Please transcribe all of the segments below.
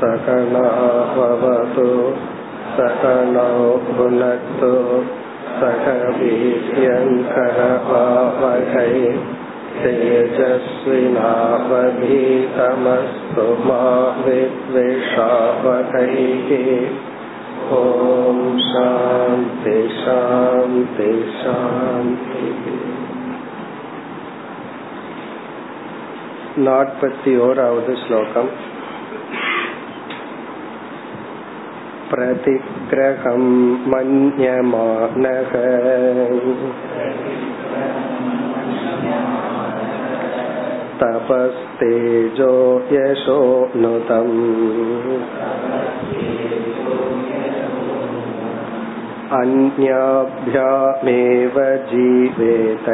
सकला भवतु सकलौ भुनक्तु सकविष्यङ्करपावहै तेजस्विनावभीतमस्तु मा विद्वेषावहैः ॐ शान्ति शान्ति शान्ति। प्रतिग्रहं मन्यमानः तपस्तेजो यशो नुतम् अन्याभ्यामेव जीवेत।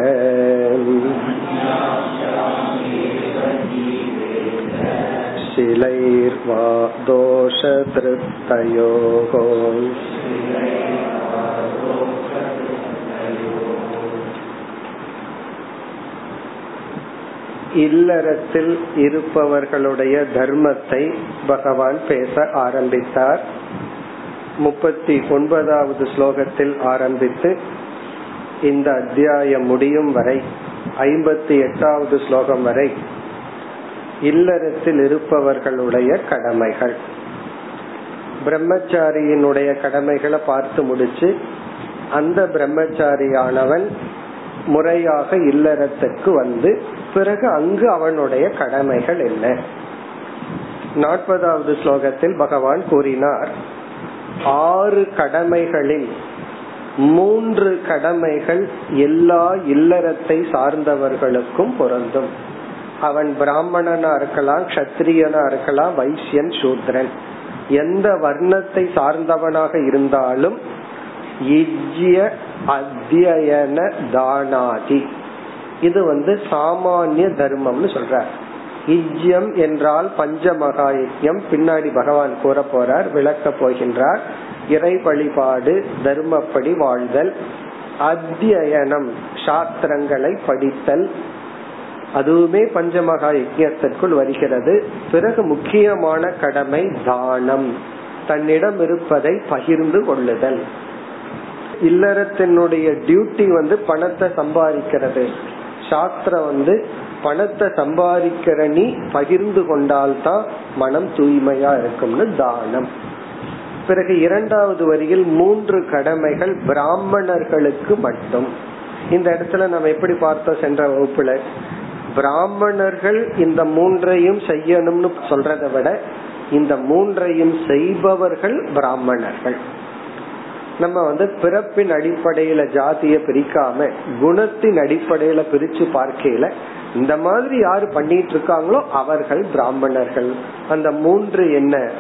शिलैर्वा दोषतृप्तयोः இல்லறத்தில் இருப்பவர்களுடைய தர்மத்தை பகவான் பேச ஆரம்பித்தார் முப்பத்தி ஒன்பதாவது ஸ்லோகத்தில் ஆரம்பித்து இந்த அத்தியாயம் முடியும் வரை ஐம்பத்தி எட்டாவது ஸ்லோகம் வரை இல்லறத்தில் இருப்பவர்களுடைய கடமைகள். பிரம்மச்சாரியினுடைய கடமைகளை பார்த்து முடிச்சு அந்த பிரம்மச்சாரியானவன் முறையாக இல்லறத்துக்கு வந்து பிறகு அங்கு அவனுடைய கடமைகள் என்ன? நாற்பதாவது ஸ்லோகத்தில் பகவான் கூறினார் ஆறு கடமைகளில் மூன்று கடமைகள் எல்லா இல்லறத்தை சார்ந்தவர்களுக்கும் பொருந்தும். அவன் பிராமணனா இருக்கலாம் கத்திரியனா இருக்கலாம் வைசியன் சூத்ரன். எந்த வர்ணத்தை சார்ந்தவனாக இருந்தாலும் இஜ்ய அத்தியன தானாதி. இது வந்து சாமானிய தர்மம்னு சொல்ற இஜ்யம் என்றால் பஞ்ச மகா யஜ்யம் பின்னாடி பகவான் கூற போறார் விளக்க போகின்றார். இறை வழிபாடு தர்மப்படி வாழ்தல். அத்தியனம் சாஸ்திரங்களை படித்தல். அதுவுமே பஞ்சமகா யஜ்யத்திற்குள் வருகிறது. பிறகு முக்கியமான கடமை தானம். தன்னிடம் இருப்பதை பகிர்ந்து கொள்ளுதல். இல்லறத்தினுடைய டியூட்டி வந்து பணத்தை சம்பாதிக்கிறது. சாஸ்திரம் வந்து பணத்தை சம்பாதிக்கிற நீ பகிர்ந்து கொண்டால்தான் மனம் தூய்மையா இருக்கும்னு தானம். பிறகு இரண்டாவது வரியில் மூன்று கடமைகள் பிராமணர்களுக்கு மட்டும். இந்த இடத்துல நம்ம எப்படி பார்த்தோம் சென்ற வகுப்புல? பிராமணர்கள் இந்த மூன்றையும் செய்யணும்னு சொல்றதை விட இந்த மூன்றையும் செய்பவர்கள் பிராமணர்கள். நம்ம வந்து பிறப்பின் அடிப்படையில ஜாதிய பிரிக்காம குணத்தின் அடிப்படையில பிரிச்சு பார்க்கையில இந்த மாதிரி யாரு பண்ணிட்டு இருக்காங்களோ அவர்கள் பிராமணர்கள். அந்த மூன்று என்ன?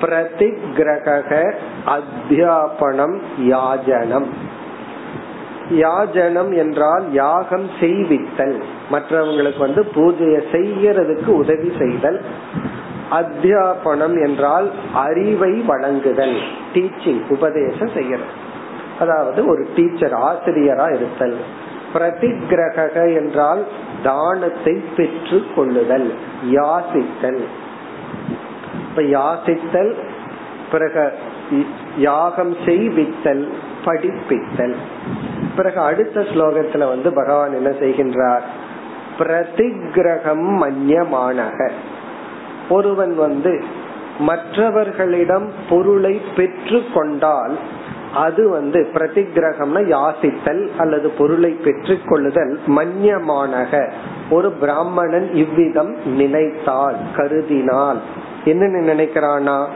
பிரதிகிரக அத்தியாபனம் யாஜனம். யாஜனம் என்றால் யாகம் செய்வித்தல். மற்றவங்களுக்கு வந்து பூஜையை செய்யறதுக்கு உதவி செய்தல் அத்தியாபனம் என்றால் அறிவை வழங்குதல் டீச்சிங் உபதேசம் செய்யறது. அதாவது ஒரு டீச்சர் ஆசிரியரா இருத்தல். பிரதிகிரக என்றால் தானத்தை பெற்று கொள்ளுதல் யாசித்தல். இப்ப யாசித்தல் பிறகு யாகம் செய்வித்தல் படிப்பித்தல். பிறகு அடுத்த ஸ்லோகத்துல வந்து பகவான் என்ன செய்கின்றார்? பிரதிகிரகம் மன்யமானக. ஒருவன் வந்து மற்றவர்களிடம் பொருளை பெற்று கொண்டால் அது வந்து பிரதிகிரகம்னா யாசித்தல் அல்லது பொருளை பெற்று கொள்ளுதல் மன்யமானக. ஒரு பிராமணன் இவ்விதம் நினைத்தால் கருதினால். என்னன்னு நினைக்கிறானா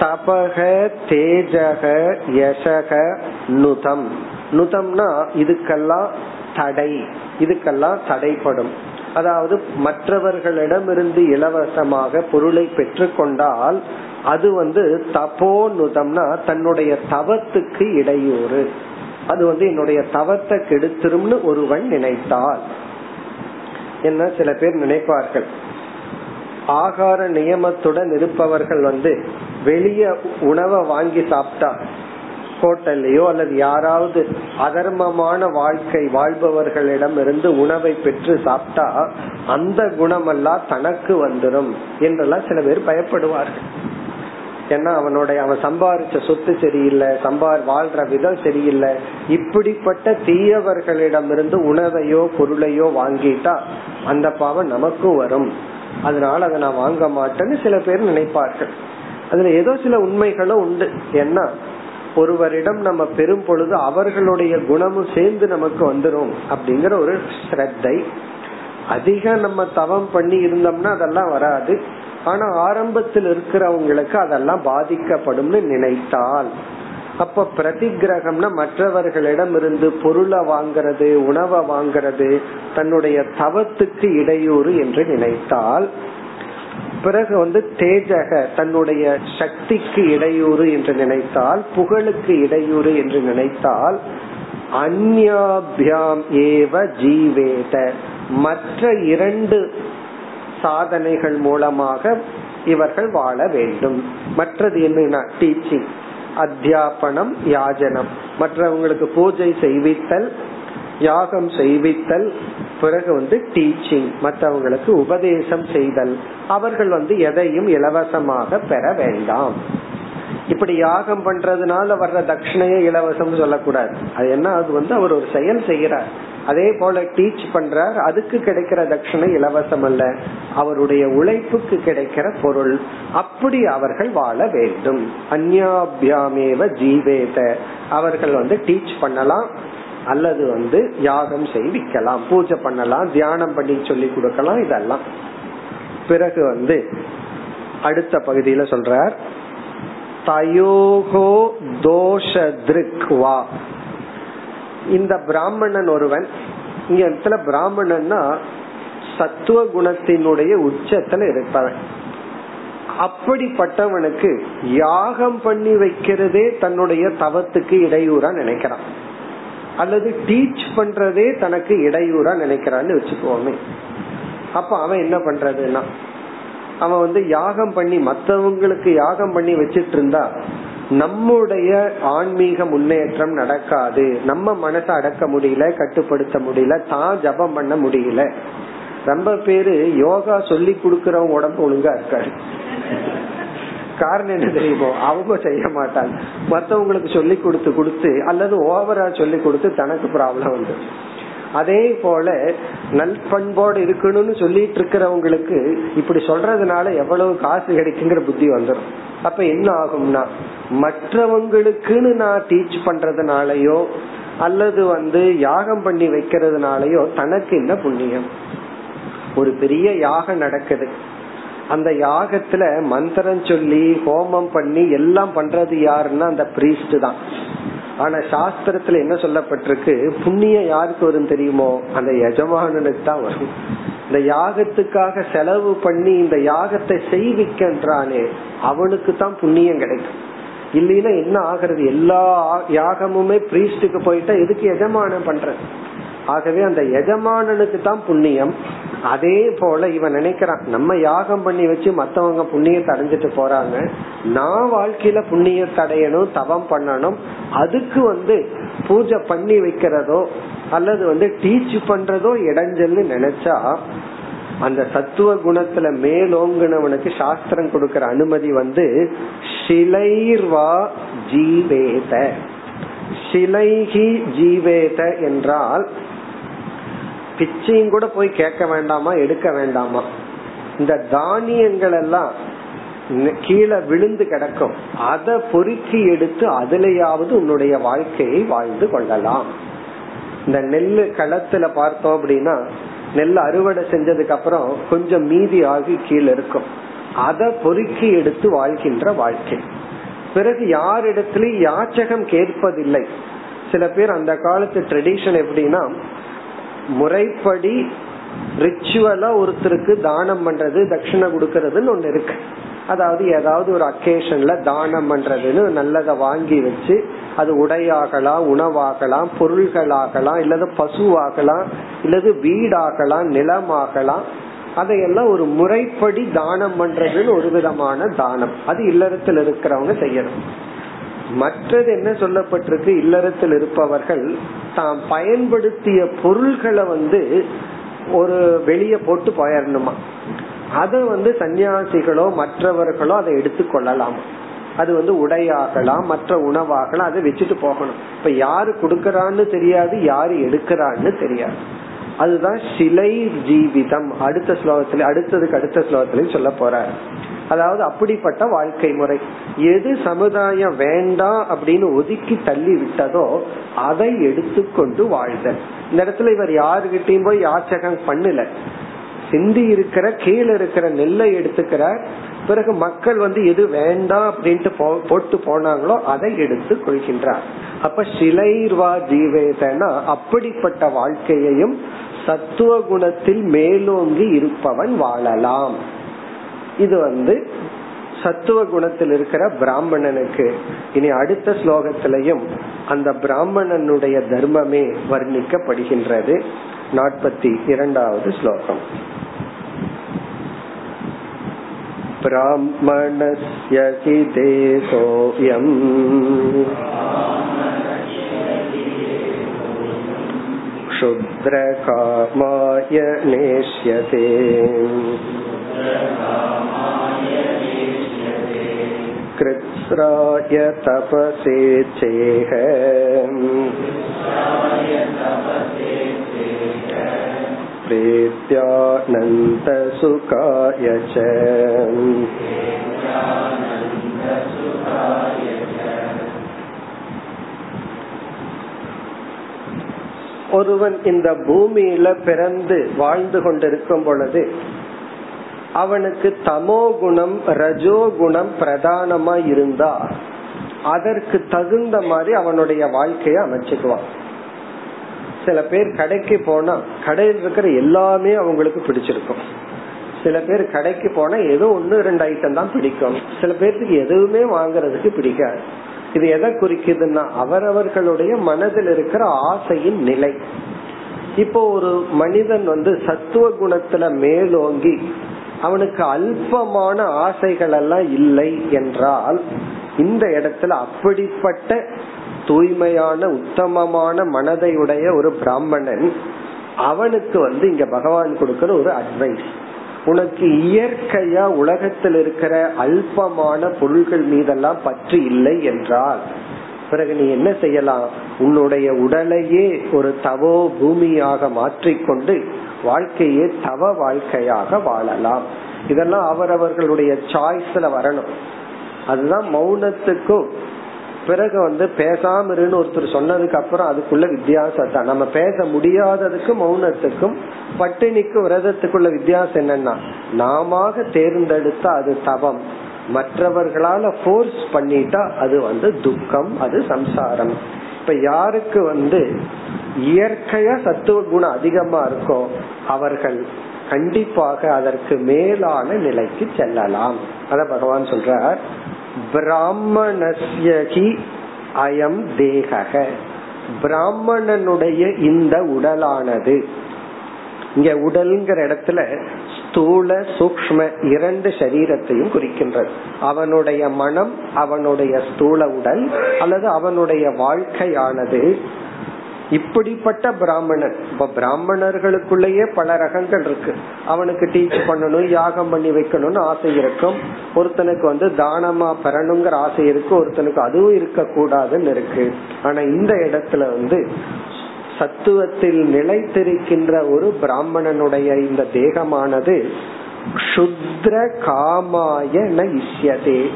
தபக தேஜக யசக நுதம். நுதம்னா இதுக்கெல்லாம் தடை. இதுக்கெல்லாம் தடைப்படும் அதாவது மற்றவர்களிடமிருந்து இலவசமாக பொருளை பெற்றுக்கொண்டால் அது வந்து தபோ நுதம்னா தன்னுடைய தவத்துக்கு இடையூறு. அது வந்து என்னுடைய தவத்தை கெடுத்துரும்னு ஒருவன் நினைத்தால். என்ன சில பேர் நினைப்பார்கள். ஆகார நியமத்துடன் இருப்பவர்கள் வந்து வெளிய உணவை வாங்கி சாப்பிட்டா ஹோட்டல்லையோ அல்லது யாராவது அதர்மமான வாழ்க்கை வாழ்பவர்களிடம் இருந்து உணவை பெற்று சாப்பிட்டா அந்த குணமெல்லாம் தனக்கு வந்துடும் என்றெல்லாம் சில பேர் பயப்படுவார்கள். ஏன்னா அவனுடைய அவன் சம்பாரிச்ச சொத்து சரியில்லை சம்பார் வாழ்ற விதம் சரியில்லை. இப்படிப்பட்ட தீயவர்களிடமிருந்து உணவையோ பொருளையோ வாங்கிட்டா அந்த பாவம் நமக்கும் வரும். அதனால அதை நான் வாங்க மாட்டேன்னு சில பேர் நினைப்பார்கள். அதுல ஏதோ சில உண்மைகளும் உண்டு. ஏன்னா ஒருவரிடம் நம்ம பெறும் பொழுது அவர்களுடைய குணமும் சேர்ந்து நமக்கு வந்துடும் அப்படிங்கிற ஒரு ஸ்ரத்தை. அதிக நம்ம தவம் பண்ணி இருந்தோம்னா அதெல்லாம் வராது. ஆனா ஆரம்பத்தில் இருக்கிறவங்களுக்கு அதெல்லாம் பாதிக்கப்படும்னு நினைத்தால் அப்ப பிரதிகிரகம்னா மற்றவர்களிடம் இருந்து பொருளை வாங்கிறது உணவை வாங்கிறது தன்னுடைய தவத்துக்கு இடையூறு என்று நினைத்தால் பிறகு வந்து தேஜக தன்னுடைய சக்திக்கு இடையூறு என்று நினைத்தால் புகழுக்கு இடையூறு என்று நினைத்தால் அந்யாபியாம் ஏவ ஜீவேத. மற்ற இரண்டு சாதனைகள் மூலமாக இவர்கள் வாழ வேண்டும். மற்றது என்னன்னா டீச்சிங் அத்தியாபனம் யாஜனம். மற்றவங்களுக்கு பூஜை செய்வித்தல் யாகம் செய்வித்தல் பிறகு வந்து டீச்சிங் மற்றவங்களுக்கு உபதேசம் செய்தல். அவர்கள் வந்து எதையும் இலவசமாக பெற வேண்டாம். இப்படி யாகம் பண்றதுனால வர்ற தட்சிணையை இலவசம் சொல்லக்கூடாது. அது என்ன அது வந்து அவர் ஒரு செயல் செய்யறார் அதே போல டீச் பண்றார் அதுக்கு கிடைக்கிற தட்சிணை இலவசம் அல்ல. அவருடைய உழைப்புக்கு கிடைக்கிற பொருள். அப்படி அவர்கள் வாழ வேண்டும். அந்யாபியாமேவ ஜீவேத. அவர்கள் வந்து டீச் பண்ணலாம். அல்லது வந்து யாகம் செய்விக்கலாம் பூஜை பண்ணலாம் தியானம் பண்ணி சொல்லி கொடுக்கலாம் இதெல்லாம். பிறகு வந்து அடுத்த பகுதியில சொல்றார் தயோகோ தோஷ வா இந்த பிராமணன் ஒருவன் இங்க இடத்துல பிராமணன்னா சத்துவ குணத்தினுடைய உச்சத்துல இருப்பவன். அப்படிப்பட்டவனுக்கு யாகம் பண்ணி வைக்கிறதே தன்னுடைய தவத்துக்கு இடையூறா நினைக்கிறான். அல்லது டீச் பண்றதே தனக்கு இடையூறா நினைக்கிறான்னு வச்சுக்கோமே. அப்ப அவன் என்ன பண்றதுன்னா அவன் வந்து யாகம் பண்ணி மத்தவங்களுக்கு யாகம் பண்ணி வச்சிட்டு இருந்தா நம்முடைய ஆன்மீக முன்னேற்றம் நடக்காது. நம்ம மனசை அடக்க முடியல கட்டுப்படுத்த முடியல தான் ஜபம் பண்ண முடியல. ரொம்ப பேரு யோகா சொல்லி கொடுக்கறவங்க உடம்பு ஒழுங்கா இருக்காரு காரணம் என்ன தெரியுமோ? அவங்க செய்ய மாட்டாங்க. மத்தவங்களுக்கு சொல்லி கொடுத்து கொடுத்து அல்லது ஓவரா சொல்லி கொடுத்து தனக்கு ப்ராப்ளம் வந்து அதே போல நல்பண்போடு இருக்கணும்னு சொல்லிட்டு இருக்கிறவங்களுக்கு இப்படி சொல்றதுனால எவ்வளவு காசு கிடைக்குங்கிற புத்தி வந்துடும் அப்ப என்ன ஆகும்னா மற்றவங்களுக்குன்னு நான் டீச் பண்றதுனாலயோ அல்லது வந்து யாகம் பண்ணி வைக்கிறதுனாலயோ தனக்கு என்ன புண்ணியம்? ஒரு பெரிய யாகம் நடக்குது. அந்த யாகத்துல மந்திரம் சொல்லி ஹோமம் பண்ணி எல்லாம் பண்றது யாருன்னா அந்த பிரீஸ்ட் தான். ஆனா சாஸ்திரத்துல என்ன சொல்லப்பட்டிருக்கு? புண்ணியம் யாருக்கு வரும் தெரியுமோ? அந்த எஜமானனுக்கு தான் வரும். இந்த யாகத்துக்காக செலவு பண்ணி இந்த யாகத்தை செய்விக்கின்றானே அவனுக்கு தான் புண்ணியம் கிடைக்கும். இல்லைன்னா என்ன ஆகிறது? எல்லா யாகமுமே பிரீஸ்டுக்கு போயிட்டா எதுக்கு எஜமானம் பண்ற ஆகவே அந்த எஜமானனுக்கு தான் புண்ணியம். அதே போல இவன் நினைக்கிறான் நம்ம யாகம் பண்ணி வச்சு மத்தவங்க புண்ணியத்தை அடைஞ்சிட்டு போறாங்க. நான் வாழ்க்கையில புண்ணியத்தை அடையணும் தவம் பண்ணணும். அதுக்கு வந்து பூஜை பண்ணி வைக்கிறதோ அல்லது வந்து டீச் பண்றதோ இடைஞ்சல்னு நினைச்சா அந்த சத்துவ குணத்துல மேலோங்கினவனுக்கு சாஸ்திரம் கொடுக்கற அனுமதி வந்து சிலைர்வா ஜீவேத. சிலைகி ஜீவேத என்றால் பிச்சையும் கூட போய் கேட்க வேண்டாமா எடுக்க வேண்டாமா? இந்த தானியங்கள் எல்லாம் கீழே விழுந்து கிடக்கும். அதை பொறுக்கி எடுத்து அதுலயாவது உன்னுடைய வாழ்க்கையை வாழ்ந்து கொள்ளலாம். இந்த நெல்லு களத்துல பார்த்தோம் அப்படின்னா நெல் அறுவடை செஞ்சதுக்கு அப்புறம் கொஞ்சம் மீதி ஆகி கீழே இருக்கும். அதை பொறுக்கி எடுத்து வாழ்கின்ற வாழ்க்கை. பிறகு யாரிடத்திலும் யாச்சகம் கேட்பதில்லை. சில பேர் அந்த காலத்து ட்ரெடிஷன் எப்படின்னா முறைப்படி ரிச்சுவலா ஒருத்தருக்கு தானம் பண்றது தட்சிணை கொடுக்கறதுன்னு ஒண்ணு இருக்கு. அதாவது ஏதாவது ஒரு அக்கேஷன்ல தானம் பண்றதுன்னு நல்லத வாங்கி வச்சு அது உடையாகலாம் உணவாகலாம் பொருள்களாகலாம் இல்லது பசுவாகலாம் இல்லது வீடாகலாம் நிலமாகலாம் அதையெல்லாம் ஒரு முறைப்படி தானம் பண்றதுன்னு ஒரு விதமான தானம். அது இல்லறத்தில் இருக்கிறவங்க செய்யணும். மற்றது என்ன சொல்லப்பட்டிருக்கு? இல்லறத்தில் இருப்பவர்கள் தாம் பயன்படுத்திய பொருள்களை வந்து ஒரு வெளிய போட்டு போயிடணுமா அது வந்து சன்னியாசிகளோ மற்றவர்களோ அதை எடுத்துக்கொள்ளலாம் அது வந்து உடையாகலாம் மற்ற உணவாகலாம் அதை வச்சுட்டு போகணும். இப்ப யாரு கொடுக்கறான்னு தெரியாது யாரு எடுக்கிறான்னு தெரியாது. அதுதான் சிலை ஜீவிதம். அடுத்த ஸ்லோகத்துல அடுத்ததுக்கு அடுத்த ஸ்லோகத்திலையும் சொல்ல போறாரு. அதாவது அப்படிப்பட்ட வாழ்க்கை முறை. எது சமுதாயம் வேண்டாம் அப்படின்னு ஒதுக்கி தள்ளி விட்டதோ அதை எடுத்துக்கொண்டு வாழ்தல். இந்த இடத்துல இவர் யாருகிட்டையும் போய் யாச்சகம் பண்ணல. சிந்தி இருக்கிற கீழே இருக்கிற நெல்லை எடுத்துக்கிறார் பிறகு மக்கள் வந்து எது வேண்டாம் அப்படின்ட்டு போட்டு போனாங்களோ அதை எடுத்து கொள்கின்றார். அப்ப சிலைர்வா ஜீவேதனா அப்படிப்பட்ட வாழ்க்கையையும் சத்துவ குணத்தில் மேலோங்கி இருப்பவன் வாழலாம். இது வந்து சத்துவ குணத்தில் இருக்கிற பிராமணனுக்கு இனி அடுத்த ஸ்லோகத்திலையும் அந்த பிராமணனுடைய தர்மமே வர்ணிக்கப்படுகின்றது நாற்பத்தி இரண்டாவது ஸ்லோகம் ब्राह्मणस्य हि देशोऽयम् क्षुद्रकामाय नेष्यते कृत्स्राय तपसे चेह प्रीत्यानन्दसुखाय च ஒருவன் இந்த பூமியில பிறந்து வாழ்ந்து கொண்டிருக்கும் பொழுது அவனுக்கு தமோ குணம் ரஜோ குணம் பிரதானமா இருந்தா அதற்கு தகுந்த மாதிரி அவனுடைய வாழ்க்கைய அமைச்சுக்குவான். சில பேர் கடைக்கு போனா கடையில் இருக்கிற எல்லாமே அவங்களுக்கு பிடிச்சிருக்கும். சில பேர் கடைக்கு போனா ஏதோ ஒன்னு ரெண்டு ஐட்டம் தான் பிடிக்கும். சில பேர்த்துக்கு எதுவுமே வாங்குறதுக்கு பிடிக்காது. இது எதை குறிக்குதுன்னா அவரவர்களுடைய மனதில் இருக்கிற ஆசையின் நிலை. இப்போ ஒரு மனிதன் வந்து சத்துவ குணத்துல மேலோங்கி அவனுக்கு அல்பமான ஆசைகள் எல்லாம் இல்லை என்றால் இந்த இடத்துல அப்படிப்பட்ட தூய்மையான உத்தமமான மனதை உடைய ஒரு பிராமணன் அவனுக்கு வந்து இங்க பகவான் கொடுக்கிற ஒரு அட்வைஸ் உனக்கு இயற்கையா உலகத்தில் இருக்கிற அல்பமான பொருள்கள் மீதெல்லாம் பற்று இல்லை என்றால் பிறகு நீ என்ன செய்யலாம்? உன்னுடைய உடலையே ஒரு தவோ பூமியாக மாற்றிக்கொண்டு வாழ்க்கையே தவ வாழ்க்கையாக வாழலாம். இதெல்லாம் அவரவர்களுடைய சாய்ஸ்ல வரணும். அதுதான் மௌனத்துக்கும் பிறகு வந்து பேசாம இருன்னு ஒருத்தர் சொன்னதுக்கு அப்புறம் அதுக்குள்ள வித்தியாசம் தான். நம்ம பேச முடியாததுக்கும் மௌனத்துக்கும் பட்டினிக்கு விரதத்துக்குள்ள வித்தியாசம் என்னன்னா நாம தேர்ந்தெடுத்த அது தவம். மற்றவர்களால போர்ஸ் பண்ணிட்டா அது வந்து துக்கம் அது சம்சாரம். இப்ப யாருக்கு வந்து இயற்கையா சத்துவ குணம் அதிகமா இருக்கோ அவர்கள் கண்டிப்பாக அதற்கு மேலான நிலைக்கு செல்லலாம். அத பகவான் சொல்றார் பிராமணஸ்யகி அயம் தேகக பிராமணனுடைய இந்த உடலானது இங்க உடல்ங்கிற இடத்துல ஸ்தூல சூக்ம இரண்டு சரீரத்தையும் குறிக்கின்றது. அவனுடைய மனம் அவனுடைய ஸ்தூல உடல் அல்லது அவனுடைய வாழ்க்கையானது இப்படிப்பட்ட பிராமணன். இப்ப பிராமணர்களுக்குள்ளேயே பல ரகங்கள் இருக்கு. அவனுக்கு டீச் பண்ணணும் யாகம் பண்ணி வைக்கணும்னு ஆசை இருக்கும். ஒருத்தனுக்கு வந்து தானமா பெறணுங்கிற ஆசை இருக்கு. ஒருத்தனுக்கு அதுவும் இருக்க கூடாதுன்னு இருக்கு. ஆனா இந்த இடத்துல வந்து சத்துவத்தில் நிலைத்திருக்கின்ற ஒரு பிராமணனுடைய இந்த தேகமானது சுத்ர காமாய ந இஷ்யதே.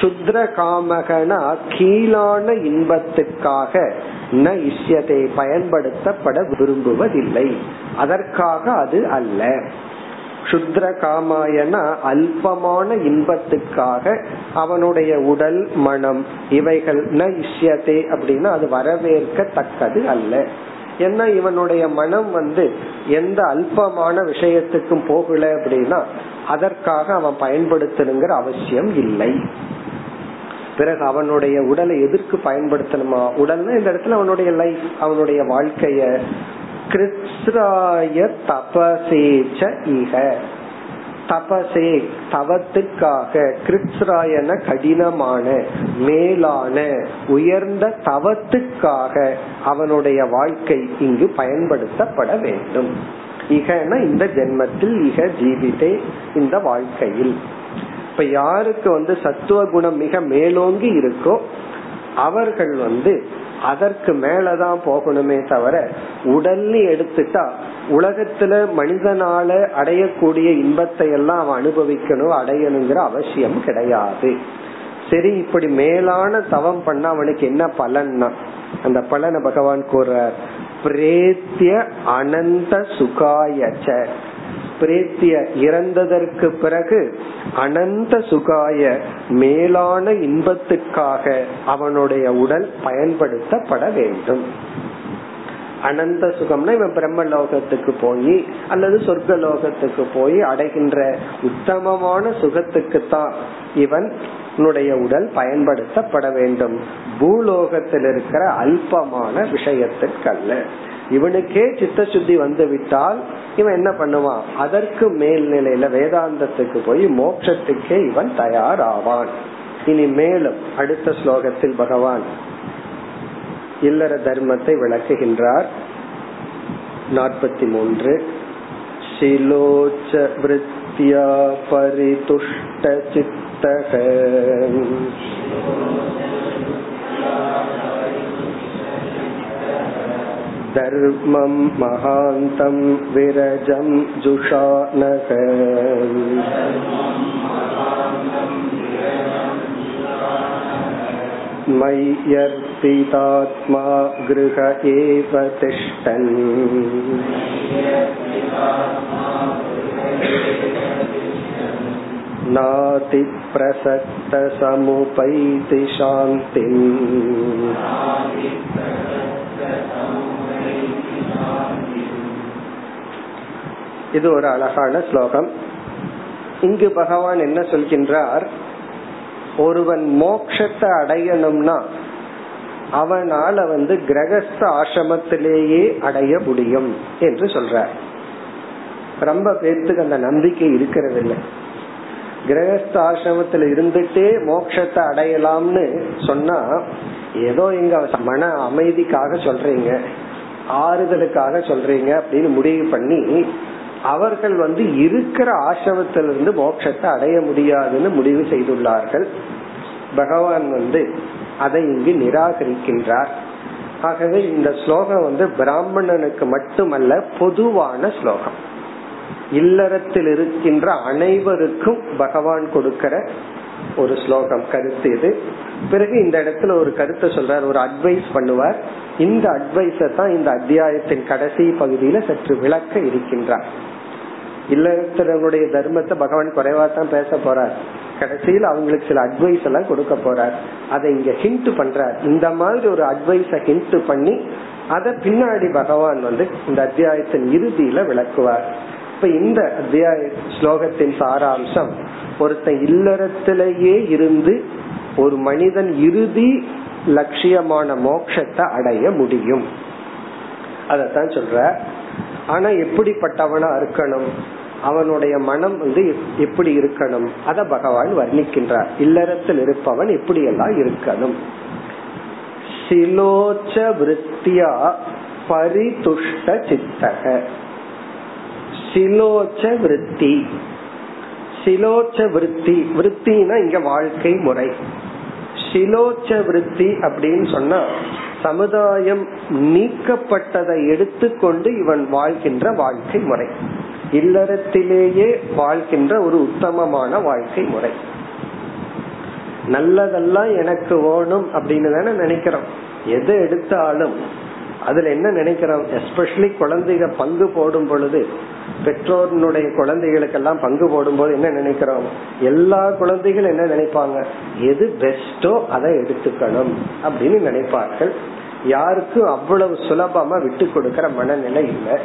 சுத்ர காமகனா கீழான இன்பத்துக்காக ந இஷ்யத்தை பயன்படுத்தப்பட விரும்புவதில்லை. அதற்காக அது அல்ல. சுத்ர காமாயன அல்பமான இன்பத்துக்காக அவனுடைய உடல் மனம் இவைகள் ந இஷ்யத்தே அப்படின்னா அது வரவேற்கத்தக்கது அல்ல. ஏன்னா இவனுடைய மனம் வந்து எந்த அல்பமான விஷயத்துக்கும் போகல அப்படின்னா அதற்காக அவன் பயன்படுத்தணுங்கிற அவசியம் இல்லை. பிறகு அவனுடைய உடலை எதற்கு பயன்படுத்தணுமா? உடல்னா இந்த இடத்துல அவனுடைய லைஃப் அவனுடைய வாழ்க்கைய. கிருத்ராய தபசேச்ச இக தபசே தவத்துக்காக. கிருத்ராயன கடினமான மேலான உயர்ந்த தவத்துக்காக அவனுடைய வாழ்க்கை இங்கு பயன்படுத்தப்பட வேண்டும். இகன இந்த ஜென்மத்தில் இக ஜீவிதே இந்த வாழ்க்கையில். இப்ப யாருக்கு வந்து சத்துவ குணம் மிக மேலோங்கி இருக்கோ அவர்கள் வந்து அதற்கு மேலதான் போகணுமே தவிர உடல்னு எடுத்துட்டா உலகத்துல மனிதனால அடையக்கூடிய இன்பத்தை எல்லாம் அவன் அனுபவிக்கணும் அடையணுங்கிற அவசியம் கிடையாது. சரி இப்படி மேலான தவம் பண்ண அவனுக்கு என்ன பலன்னா? அந்த பலனை பகவான் கூறார் பிரேத்திய அனந்த சுகாயச்ச. பிரேத்திய இறந்ததற்கு பிறகு அனந்த சுகாய மேலான இன்பத்துக்காக அவனுடைய உடல் பயன்படுத்தப்பட வேண்டும். அனந்த சுகம்னா இவன் பிரம்ம லோகத்துக்கு போய் அல்லது சொர்க்க லோகத்துக்கு போய் அடைகின்ற உத்தமமான சுகத்துக்கு தான் இவன் உடல் பயன்படுத்தப்பட வேண்டும். பூலோகத்தில் இருக்கிற அல்பமான விஷயத்திற்கல்ல இவனுக்கே சித்த சுத்தி வந்து விட்டால் இவன் என்ன பண்ணுவான் அதற்கு மேல்நிலையில வேதாந்தத்துக்கு போய் மோட்சத்துக்கே இவன் தயாராவான் இனி மேலும் அடுத்த ஸ்லோகத்தில் பகவான் இல்லற தர்மத்தை விளக்குகின்றார் நாற்பத்தி மூன்று शिलोच वृत्त्या परितुष्टचित्तः धर्मं महान्तं विरजं जुषानः मय्यर्पितात्मा गृह एव तिष्ठन्। नाति प्रसक्तसमुपैति शान्तिम्। இது ஒரு அழகான ஸ்லோகம். இங்கு பகவான் என்ன சொல்கின்றார்? ஒருவன் மோக்ஷத்தை அடையணும்னா அவனால வந்து கிரகஸ்த ஆசிரமத்திலேயே அடைய முடியும் என்று சொல்றார். ரொம்ப பேர்த்துக்கு அந்த நம்பிக்கை இருக்கிறது இல்லை கிரகஸ்த ஆசிரமத்துல இருந்துட்டே மோட்சத்தை அடையலாம்னு சொன்னா ஏதோ எங்க மன அமைதிக்காக சொல்றீங்க. ஆறுதலுக்காக சொல்றீங்க அப்படின்னு முடிவு பண்ணி அவர்கள் வந்து இருக்கிற ஆசிரமத்திலிருந்து மோட்சத்தை அடைய முடியாதுன்னு முடிவு செய்துள்ளார்கள். பகவான் வந்து அதை இங்கு நிராகரிக்கின்றார். ஆகவே இந்த ஸ்லோகம் வந்து பிராமணனுக்கு மட்டுமல்ல பொதுவான ஸ்லோகம். இல்லறத்தில் இருக்கின்ற அனைவருக்கும் பகவான் கொடுக்கிற ஒரு ஸ்லோகம் கருத்து இது. பிறகு இந்த இடத்துல ஒரு கருத்தை சொல்றார் ஒரு அட்வைஸ் பண்ணுவார். இந்த அட்வைஸ தான் இந்த அத்தியாயத்தின் கடைசி பகுதியில சற்று விளக்க இருக்கின்றார். இல்லறத்தினுடைய தர்மத்தை பகவான் குறைவா தான் பேச போறார். கடைசியில் அவங்களுக்கு சில அட்வைஸ் எல்லாம் கொடுக்க போறார். அதை இங்க ஹிண்ட் பண்றார். இந்த மாதிரி ஒரு அட்வைஸ ஹிண்ட் பண்ணி அதை பின்னாடி பகவான் வந்து இந்த அத்தியாயத்தின் இறுதியில விளக்குவார். இப்ப இந்த அத்தியாய ஸ்லோகத்தின் சாராம்சம் ஒருத்தன் இல்லறத்திலேயே இருந்து ஒரு மனிதன் இறுதி லட்சியமான மோட்சத்தை அடைய முடியும். அதத்தான் சொல்ற. ஆனா எப்படிப்பட்டவனா இருக்கணும்? அவனுடைய மனம் வந்து எப்படி இருக்கணும்? அத பகவான் வர்ணிக்கின்றார். இல்லறத்தில் இருப்பவன் எப்படி எல்லாம் இருக்கணும். சிலோச்ச விருத்தியா பரிதுஷ்ட சித்தக. சிலோச்ச விருத்தி. சிலோச்ச விருத்தி. விருத்தினா இங்க வாழ்க்கை முறை. சிலோச்ச விருத்தி அப்படின்னு சொன்னா சமுதாயம் நீக்கப்பட்டதை எடுத்துக்கொண்டு இவன் வாழ்கின்ற வாழ்க்கை முறை. இல்லறத்திலேயே வாழ்கின்ற ஒரு உத்தமமான வாழ்க்கை முறை. நல்லதெல்லாம் எனக்கு வேணும் அப்படின்னு தானே நினைக்கிறோம். எது எடுத்தாலும் அதுல என்ன நினைக்கிறோம்? எஸ்பெஷலி குழந்தைகள் பங்கு போடும் பொழுது பெற்றோருடைய குழந்தைகளுக்கெல்லாம் பங்கு போடும் போது என்ன நினைக்கிறோம்? எல்லா குழந்தைகளும் என்ன நினைப்பாங்க? எது பெஸ்டோ அதை எடுத்துக்கணும் அப்படின்னு நினைப்பார்கள். யாருக்கும் அவ்வளவு சுலபமா விட்டு கொடுக்கற மனநிலை இல்லை.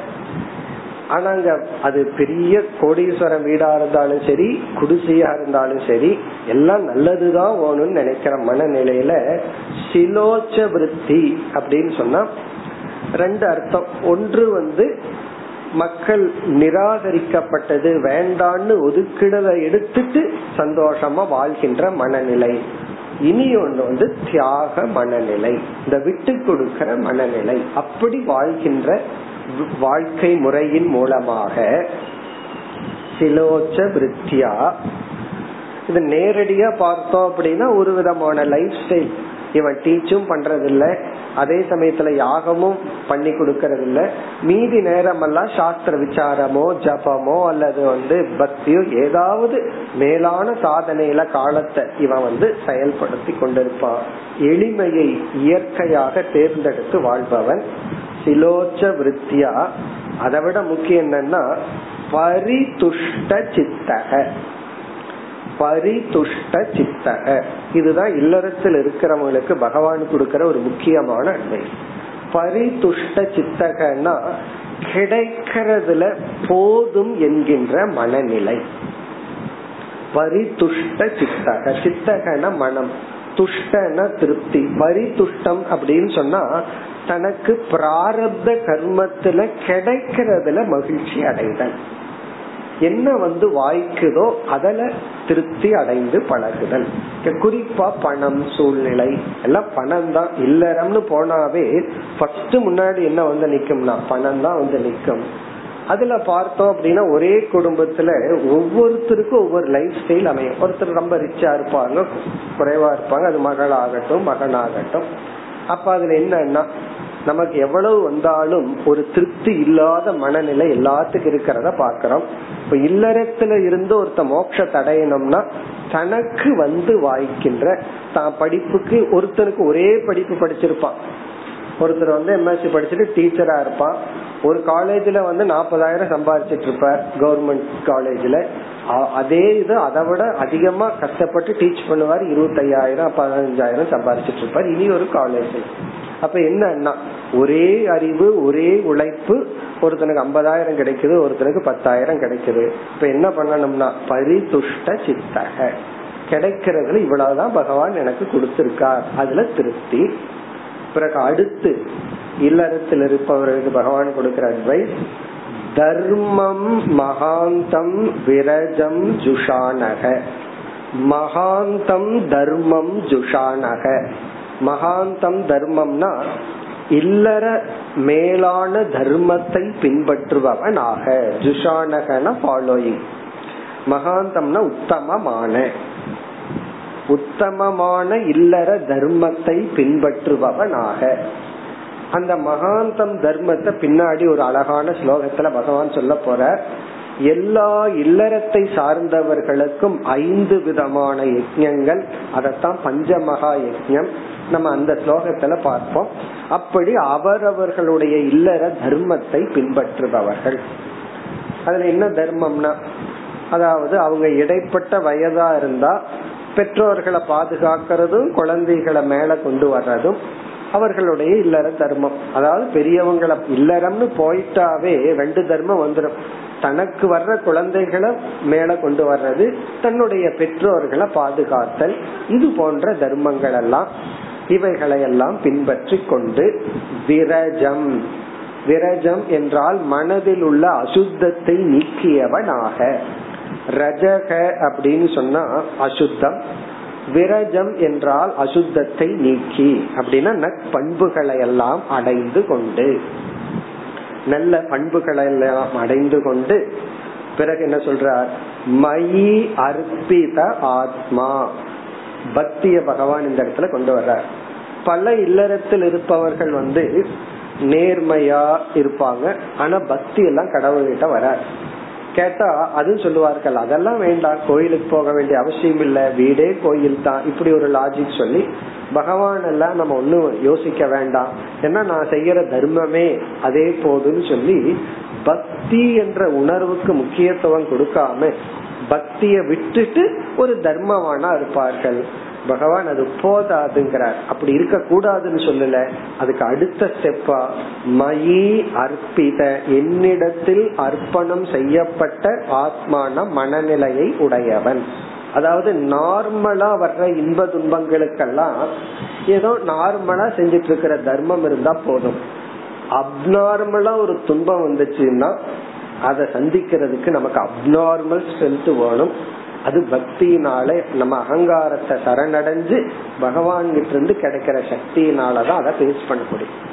ஆனாங்க அது பெரிய கோடீஸ்வரம் வீடா இருந்தாலும் சரி குடிசையா இருந்தாலும் சரி எல்லாம் நல்லதுதான் வேணும்னு நினைக்கிற மனநிலையில சிலோச்ச விருத்தி அப்படின்னு சொன்னா ரெண்டு அர்த்தம். ஒன்று வந்து மக்கள் நிராகரிக்கப்பட்டது வேண்டான்னு ஒதுக்கிடலை எடுத்துட்டு சந்தோஷமா வாழ்கின்ற மனநிலை. இனி ஒன்று வந்து தியாக மனநிலை. இந்த விட்டு கொடுக்கிற மனநிலை. அப்படி வாழ்கின்ற வாழ்க்கை முறையின் மூலமாக சிலோச்ச விருத்தியா? இது நேரடியா பார்த்தோம் அப்படின்னா ஒரு விதமான லைஃப் ஸ்டைல் இவன் டீச்சும் பண்றதில்ல. அதே சமயத்துல யாகமும் பண்ணி கொடுக்கறது இல்ல மீதி நேரம் எல்லாம் சாஸ்திர விசாரமோ ஜபமோ அல்லது வந்து பக்தியோ ஏதாவது மேலான சாதனையில காலத்தை இவன் வந்து செயல்படுத்தி கொண்டிருப்பான் எளிமையை இயற்கையாக தேர்ந்தெடுத்து வாழ்பவன் சிலோச்ச விருத்தியா? அதை விட முக்கியம் என்னன்னா பரிதுஷ்ட சித்தக. பரிதுஷ்ட சித்தக. இதுதான் இல்லறத்தில் இருக்கிறவங்களுக்கு பகவான் கொடுக்கிற ஒரு முக்கியமான அன்பை பரிதுஷ்ட சித்தகன்னா கிடைக்கிறதுல போதும் என்கின்ற மனநிலை. பரிதுஷ்ட சித்தக. சித்தகன மனம். துஷ்டன திருப்தி. பரிதுஷ்டம் அப்படின்னு சொன்னா தனக்கு பிராரப்த கர்மத்துல கிடைக்கிறதுல மகிழ்ச்சி அடைதல். என்ன வந்து வாய்க்குதோ அதுல திருப்தி அடைந்து பழகுதல். குறிப்பா பணம் சூழ்நிலை எல்லாம் பணம் தான் இல்லறம்னு போனாவே ஃபர்ஸ்ட் முன்னாடி என்ன வந்து நிக்கும்னா பணம் தான் வந்து நிக்கும். அதுல பார்த்தோம் அப்படின்னா ஒரே குடும்பத்துல ஒவ்வொருத்தருக்கும் ஒவ்வொரு லைஃப் ஸ்டைல் அமையும். ஒருத்தர் ரொம்ப ரிச்சா இருப்பாங்க குறைவா இருப்பாங்க. அது மகள் ஆகட்டும் மகன் ஆகட்டும் அப்ப அதுல என்னன்னா நமக்கு எவ்வளவு வந்தாலும் ஒரு திருப்தி இல்லாத மனநிலை எல்லாத்துக்கும் இருக்கிறத பாக்கிறோம் இப்ப இல்லறத்துல இருந்து ஒருத்த மோட்ச தடையணும்னா தனக்கு வந்து வாய்க்கின்ற தான் படிப்புக்கு ஒருத்தனுக்கு ஒரே படிப்பு படிச்சிருப்பான். ஒருத்தர் வந்து எம்எஸ்சி படிச்சுட்டு டீச்சரா இருப்பான். ஒரு காலேஜ்ல வந்து நாற்பதாயிரம் சம்பாதிச்சிட்டு இருப்பார் கவர்மெண்ட் காலேஜ்ல அதே இது அதை விட அதிகமா கஷ்டப்பட்டு டீச் பண்ணுவார். இருபத்தையாயிரம் பதினஞ்சாயிரம் சம்பாதிச்சிட்டு இருப்பார். இனி ஒரு காலேஜ் அப்ப என்னன்னா ஒரே அறிவு ஒரே உழைப்பு ஒருத்தனுக்கு ஐம்பதாயிரம் கிடைக்குது ஒருத்தனுக்கு பத்தாயிரம் கிடைக்குது. இப்ப என்ன பண்ணணும்னா பரிதுஷ்ட சித்தக. கிடைக்கிறதுல இவ்வளவுதான் பகவான் எனக்கு கொடுத்திருக்கார். அதுல திருப்தி. பிறகு அடுத்து இல்லறத்தில் இருப்பவர்களுக்கு பகவான் கொடுக்கிற அட்வைஸ் தர்மம் மகாந்தம் விரஜம் ஜுஷானக. மகாந்தம் தர்மம் ஜுஷானக. மகாந்தம் தர்மம்னா இல்லற மேலான தர்மத்தை பின்பற்றுபவன் ஆக ஜுஷானகன ஃபாலோயிங் மகாந்தம்னா உத்தமமான. உத்தமமான இல்லற தர்மத்தை பின்பற்றுபவனாக. அந்த மகாந்தம் தர்மத்தை பின்னாடி ஒரு அழகான ஸ்லோகத்துல பகவான் சொல்ல போற எல்லா இல்லறத்தை சார்ந்தவர்களுக்கும் ஐந்து விதமான யஜ்யங்கள் அதத்தான் பஞ்சமகா யஜ்யம் நம்ம அந்த ஸ்லோகத்துல பார்ப்போம். அப்படி அவரவர்களுடைய இல்லற தர்மத்தை பின்பற்றுபவர்கள். அதுல என்ன தர்மம்னா அதாவது அவங்க இடைப்பட்ட வயதா இருந்தா பெற்றோர்களை பாதுகாக்கிறதும் குழந்தைகளை மேல கொண்டு வர்றதும் அவர்களுடைய இல்லற தர்மம். அதாவது பெரியவங்களை இல்லறம்னு போயிட்டாவே ரெண்டு தர்மம் வந்துடும் தனக்கு வர்ற குழந்தைகளை மேல கொண்டு வர்றது தன்னுடைய பெற்றோர்களை பாதுகாத்தல் இது போன்ற தர்மங்கள் எல்லாம். இவைகளை எல்லாம் பின்பற்றி கொண்டு விரஜம். விரஜம் என்றால் மனதில் உள்ள அசுத்தத்தை நீக்கியவனாக. ரஜக அப்படின்னு சொன்னா அசுத்தம். விரஜம் என்றால் அசுத்தத்தை நீக்கி. அப்படின்னா நற்பண்புகளை எல்லாம் அடைந்து கொண்டு. நல்ல பண்புகளை எல்லாம் அடைந்து கொண்டு பிறகு என்ன சொல்றார்? மயி அர்ப்பித ஆத்மா. பக்திய பகவான் இந்த இடத்துல கொண்டு வர்றார். பல இல்லறத்தில் இருப்பவர்கள் வந்து நேர்மையா இருப்பாங்க. ஆனா பக்தி எல்லாம் கடவுள்கிட்ட வராது. கேட்டா அது சொல்லுவார்கள் அதெல்லாம் வேண்டாம் கோயிலுக்கு போக வேண்டிய அவசியம் இல்ல வீடே கோயில் தான். இப்படி ஒரு லாஜிக் சொல்லி பகவான் எல்லாம் நம்ம ஒன்னும் யோசிக்க வேண்டாம். ஏன்னா நான் செய்யற தர்மமே அதே போதுன்னு சொல்லி பக்தி என்ற உணர்வுக்கு முக்கியத்துவம் கொடுக்காம பக்திய விட்டுட்டு ஒரு தர்மவானா இருப்பார்கள். பகவான் அது போதாதுங்கிறார். அப்படி இருக்க கூடாதுன்னு சொல்லல. அதுக்கு அடுத்த ஸ்டெப்பா மயி அர்ப்பித. என்னிடத்தில் அர்ப்பணம் செய்யப்பட்ட ஆத்மான மனநிலையை உடையவன். அதாவது நார்மலா வர்ற இன்ப துன்பங்களுக்கெல்லாம் ஏதோ நார்மலா செஞ்சிட்டு இருக்கிற தர்மம் இருந்தா போதும். அப்நார்மலா ஒரு துன்பம் வந்துச்சுன்னா அதை சந்திக்கிறதுக்கு நமக்கு அப்நார்மல் ஸ்ட்ரென்த் வேணும். அது பக்தியினால நம்ம அகங்காரத்தை சரணடைஞ்சு பகவான் கிட்ட இருந்து கிடைக்கிற சக்தியினாலதான் அதை பேஸ் பண்ண முடியும்.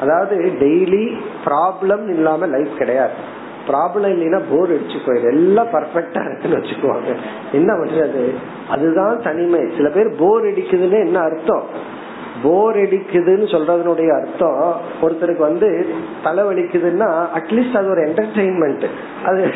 அதாவது டெய்லி ப்ராப்ளம் இல்லாம லைஃப் கிடையாது. ப்ராப்ளம் இல்லைன்னா போர் அடிச்சு போயிடும். எல்லாம் பர்ஃபெக்டா இருக்குன்னு வச்சுக்குவாங்க. என்ன பண்றது அதுதான் தனிமை. சில பேர் போர் அடிக்குதுன்னு என்ன அர்த்தம்? போர் அடிக்குதுன்னு சொல்றதனுடைய அர்த்தம் ஒருத்தருக்கு வந்து தலைவலிக்குதுன்னா அட்லீஸ்ட் அது ஒரு என்டர்டெயின்மெண்ட் அது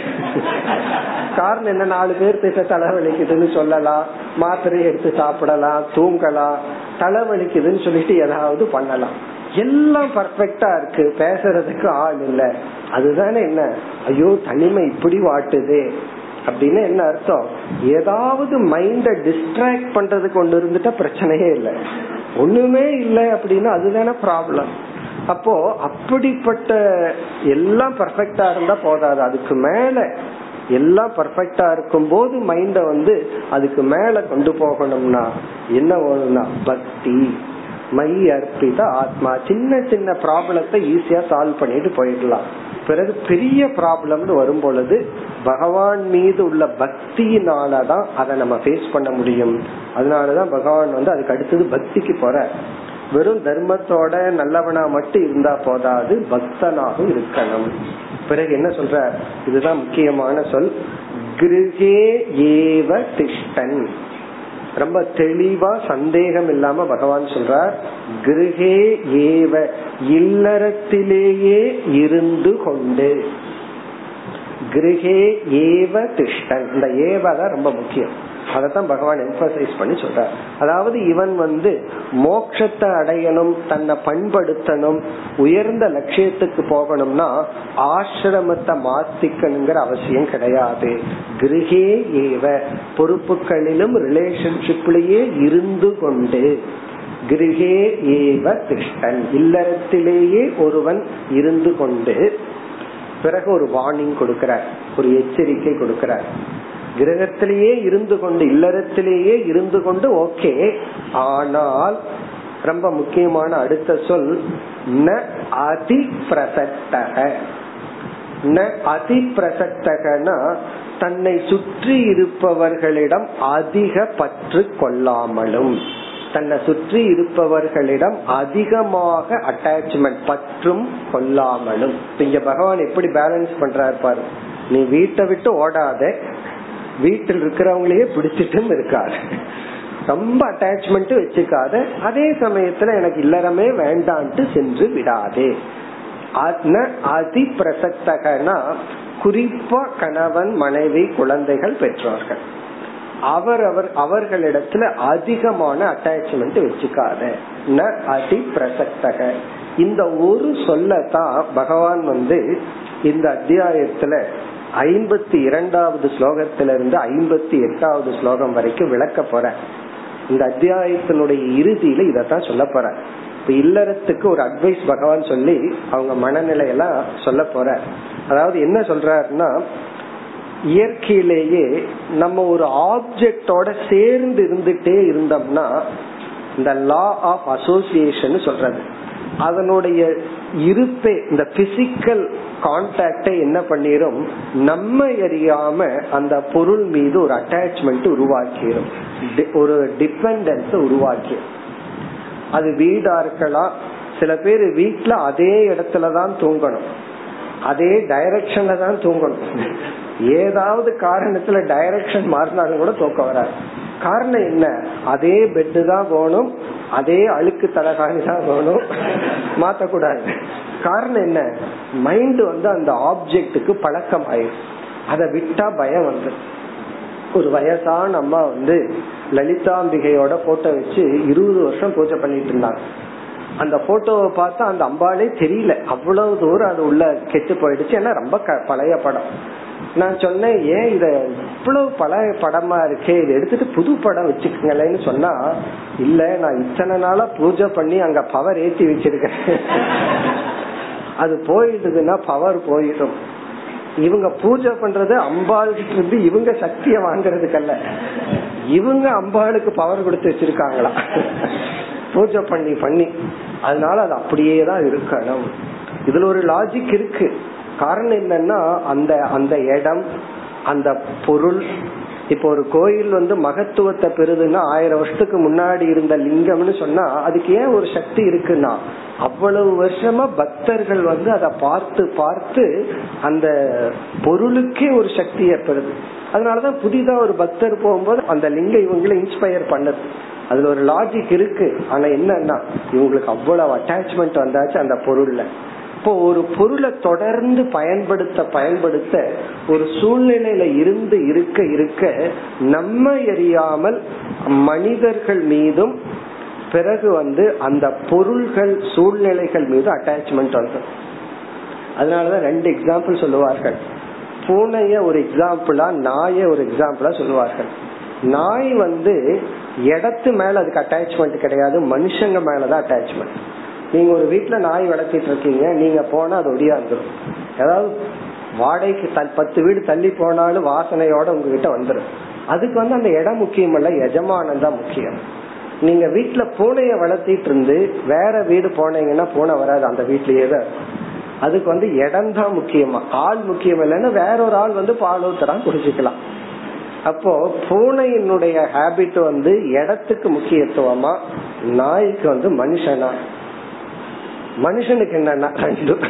காரணம் என்ன? நாலு பேர் கிட்ட தலைவலிக்குதுன்னு சொல்லலாம் மாத்திரை எடுத்து சாப்பிடலாம் தூங்கலாம் தலைவலிக்குதுன்னு சொல்லிட்டு ஏதாவது பண்ணலாம். எல்லாம் பர்ஃபெக்டா இருக்கு. பேசுறதுக்கு ஆள் இல்ல. அதுதானே என்ன? ஐயோ தனிமை இப்படி வாட்டுது. அப்படின்னு என்ன அர்த்தம்? ஏதாவது மைண்ட டிஸ்ட்ராக்ட் பண்றதுக்கு ஒன்று இருந்துட்டா பிரச்சனையே இல்லை. ஒண்ணுமே இல்லை அப்படின்னா அதுதானே ப்ராப்ளம் அப்போ அப்படிப்பட்ட எல்லாம் பர்ஃபெக்டா இருந்தா போதாது. அதுக்கு மேல எல்லாம் பர்ஃபெக்டா இருக்கும் போது மைண்ட வந்து அதுக்கு மேல கொண்டு போகணும்னா என்ன வேணும்னா பக்தி மை அர்ப்பித ஆத்மா. சின்ன சின்ன ப்ராப்ளத்தை ஈஸியா சால்வ் பண்ணிட்டு போயிடலாம். பிறகு பெரிய ப்ராப்ளம்னு வரும் பொழுது பகவான் மீது உள்ள பக்தியினாலதான் அதை நம்ம ஃபேஸ் பண்ண முடியும். அதனாலதான் பகவான் வந்து அதுக்கு அடுத்தது பக்திக்கு போற வெறும் தர்மத்தோட நல்லவனா மட்டும் இருந்தா போதாது பக்தனாக இருக்கணும். பிறகு என்ன சொல்ற இதுதான் முக்கியமான சொல். கிருகே ஏவ திஷ்டன். ரொம்ப தெளிவா சந்தேகம் இல்லாம பகவான் சொல்றார் கிரகே ஏவ இல்லறத்திலேயே இருந்து கொண்டு. கிரகே ஏவ திஷ்டன் இந்த ஏவதான் ரொம்ப முக்கியம். அதைத்தான் பகவான் எம்பசைஸ் பண்ணி சொல்றார். அதாவது இவன் வந்து மோட்சத்தை அடையணும் தன்னை பண்படுத்தணும் உயர்ந்த லட்சியத்துக்கு போகணும்னா ஆசிரமத்தை மாத்திக்கணுங்கிற அவசியம் கிடையாது. கிரகே ஏவ பொறுப்புகளிலும் ரிலேஷன்ஷிப்லயே இருந்து கொண்டு கிரகே ஏவ திஷ்டன். இல்லறத்திலேயே ஒருவன் இருந்து கொண்டு பிறகு ஒரு வார்னிங் கொடுக்கிறார் ஒரு எச்சரிக்கை கொடுக்கிறார். கிரகத்திலேயே இருந்து கொண்டு இல்லறத்திலேயே இருந்து கொண்டு ஓகே. ஆனால் ரொம்ப முக்கியமான அடுத்த சொல் ந அதி பிரசக்தக ந அதி பிரசக்தகனா தன்னை சுற்றி இருப்பவர்களிடம் அதிக பற்று கொள்ளாமலும் தன்னை சுற்றி இருப்பவர்களிடம் அதிகமாக அட்டாச்மெண்ட் பற்றும் கொள்ளாமலும். இங்க பகவான் எப்படி பேலன்ஸ் பண்றாரு பாரு. நீ வீட்டை விட்டு ஓடாத. வீட்டில் இருக்கிறவங்களையே பிடிச்சிட்டும் இருக்காது. ரொம்ப அட்டாச்மெண்ட் வச்சுக்காத அதே சமயத்துல எனக்கு இல்லறமே வேண்டான்ட்டு சென்று விடாதே. அதி பிரசக்தகனா குறிப்பா கணவன் மனைவி குழந்தைகள் பெற்றோர்கள். அவர் அவர் அவர்களிடத்துல அதிகமான அட்டாச்மெண்ட் வச்சுக்காத. ந அதி பிரசக்தக இந்த ஒரு சொல்லத்தான் பகவான் வந்து இந்த அத்தியாயத்துல ஐம்பத்தி இரண்டாவது ஸ்லோகத்திலிருந்து ஐம்பத்தி எட்டாவது ஸ்லோகம் வரைக்கும் விளக்க போற. இந்த அத்தியாயத்தினுடைய இறுதியில இதத்தான் சொல்ல போற. இப்ப இல்லறத்துக்கு ஒரு அட்வைஸ் பகவான் சொல்லி அவங்க மனநிலையெல்லாம் சொல்ல போற. அதாவது என்ன சொல்றாருன்னா இயற்கையிலேயே நம்ம ஒரு ஆப்ஜெக்டோட சேர்ந்து இருந்துட்டே இருந்தோம்னா இந்த லா ஆஃப் அசோசியேஷன் சொல்றது. அதனுடைய இருப்பே இந்த பிசிக்கல் கான்டாக்டை என்ன பண்ணிரும்? நம்ம எரியாம அந்த பொருள் மீது ஒரு அட்டாச்மெண்ட் உருவாக்கிடும் ஒரு டிபெண்டன்ஸ் உருவாக்கி அது வீடா இருக்கலாம். சில பேர் வீட்டுல அதே இடத்துலதான் தூங்கணும். அதே டைரக்ஷன்ல தான் தூங்கணும். ஏதாவது காரணத்துல டைரக்ஷன் மாறினாலும் கூட தூக்கம் வராது. காரணம் என்ன? அதே பெட்டு தான் போகணும் அதே அழுக்கு தலகாணி தான் போகணும் மாத்தக்கூடாது. காரணம் என்ன? மைண்ட் வந்து அந்த ஆப்ஜெக்டுக்கு பழக்கம் ஆயிடும் அதை விட்டா பயம் வந்து. ஒரு வயசான அம்மா வந்து லலிதாம்பிகையோட போட்டோ வச்சு இருபது வருஷம் பூஜை பண்ணிட்டு இருந்தாங்க. அந்த போட்டோவை பார்த்தா அந்த அம்பாலே தெரியல. அவ்வளவு தூரம் அது உள்ள கெட்டு போயிடுச்சு. ஏன்னா ரொம்ப பழைய படம். நான் சொன்னேன் ஏன் இத இவ்வளவு பழைய படமா இருக்கு? இதை எடுத்துட்டு புது படம் வச்சுக்கங்களேன்னு சொன்னா இல்ல நான் இத்தனை நாளா பூஜை பண்ணி அங்க பவர் ஏத்தி வச்சிருக்கேன். அது போயிடுதுன்னா பவர் போயிடும். இவங்க பூஜை பண்றது அம்பாளுக்கு இருந்து இவங்க சக்திய வாங்குறதுக்கல்ல. இவங்க அம்பாளுக்கு பவர் கொடுத்து வச்சிருக்காங்களா? பூஜை பண்ணி பண்ணி. அதனால அது அப்படியே தான் இருக்கணும். இதுல ஒரு லாஜிக் இருக்கு. காரணம் என்னன்னா அந்த அந்த இடம் அந்த பொருள் இப்போ ஒரு கோயில் வந்து மகத்துவத்தை பெறுதுன்னா ஆயிரம் வருஷத்துக்கு முன்னாடி இருந்த லிங்கம்னு சொன்னா அதுக்கு ஏன் ஒரு சக்தி இருக்குன்னா அவ்வளவு வருஷமா பக்தர்கள் வந்து அதை பார்த்து பார்த்து அந்த பொருளுக்கே ஒரு சக்தி ஏற்படுது அதனாலதான் புதிதா ஒரு பக்தர் போகும்போது அந்த லிங்கம் இவங்களை இன்ஸ்பயர் பண்ணுது. அதுல ஒரு லாஜிக் இருக்கு. ஆனா என்னன்னா இவங்களுக்கு அவ்வளவு அட்டாச்மெண்ட் வந்தாச்சு அந்த பொருள்ல. இப்போ ஒரு பொருளை தொடர்ந்து பயன்படுத்த பயன்படுத்த ஒரு சூழ்நிலையில இருந்து இருக்க இருக்க நம்ம எரியாமல் மனிதர்கள் மீதும் பிறகு வந்து அந்த பொருள்கள் சூழ்நிலைகள் மீது அட்டாச்மெண்ட் வந்து அதனாலதான் ரெண்டு எக்ஸாம்பிள் சொல்லுவார்கள். பூனைய ஒரு எக்ஸாம்பிளா நாய ஒரு எக்ஸாம்பிளா சொல்லுவார்கள். நாய் வந்து இடத்து மேல அதுக்கு அட்டாச்மெண்ட் கிடையாது மனுஷங்க மேலதான் அட்டாச்மெண்ட் நீங்க ஒரு வீட்டுல நாய் வளர்த்திட்டு இருக்கீங்க நீங்க போனா அது ஒடியாந்துரும் ஏதாவது வாடகைக்கு பத்து வீடு தள்ளி போனாலும் வாசனையோட உங்ககிட்ட வந்துடும் அதுக்கு வந்து அந்த இடம் முக்கியம் இல்ல எஜமானம் தான் முக்கியம். நீங்க வீட்டுல பூனைய வளர்த்திட்டு இருந்து வேற வீடு போனீங்கன்னா பூனை வராது அந்த வீட்லயே தான் அதுக்கு வந்து இடம் தான் முக்கியமா. ஆள் முக்கியம் இல்லைன்னா வேற ஒரு ஆள் வந்து பால் ஊத்தலாம் குடிச்சுக்கலாம். அப்போ பூனையினுடைய ஹேபிட் வந்து இடத்துக்கு முக்கியத்துவமா நாய்க்கு வந்து மனுஷனா. மனுஷனுக்கு என்னன்னா ரெண்டும்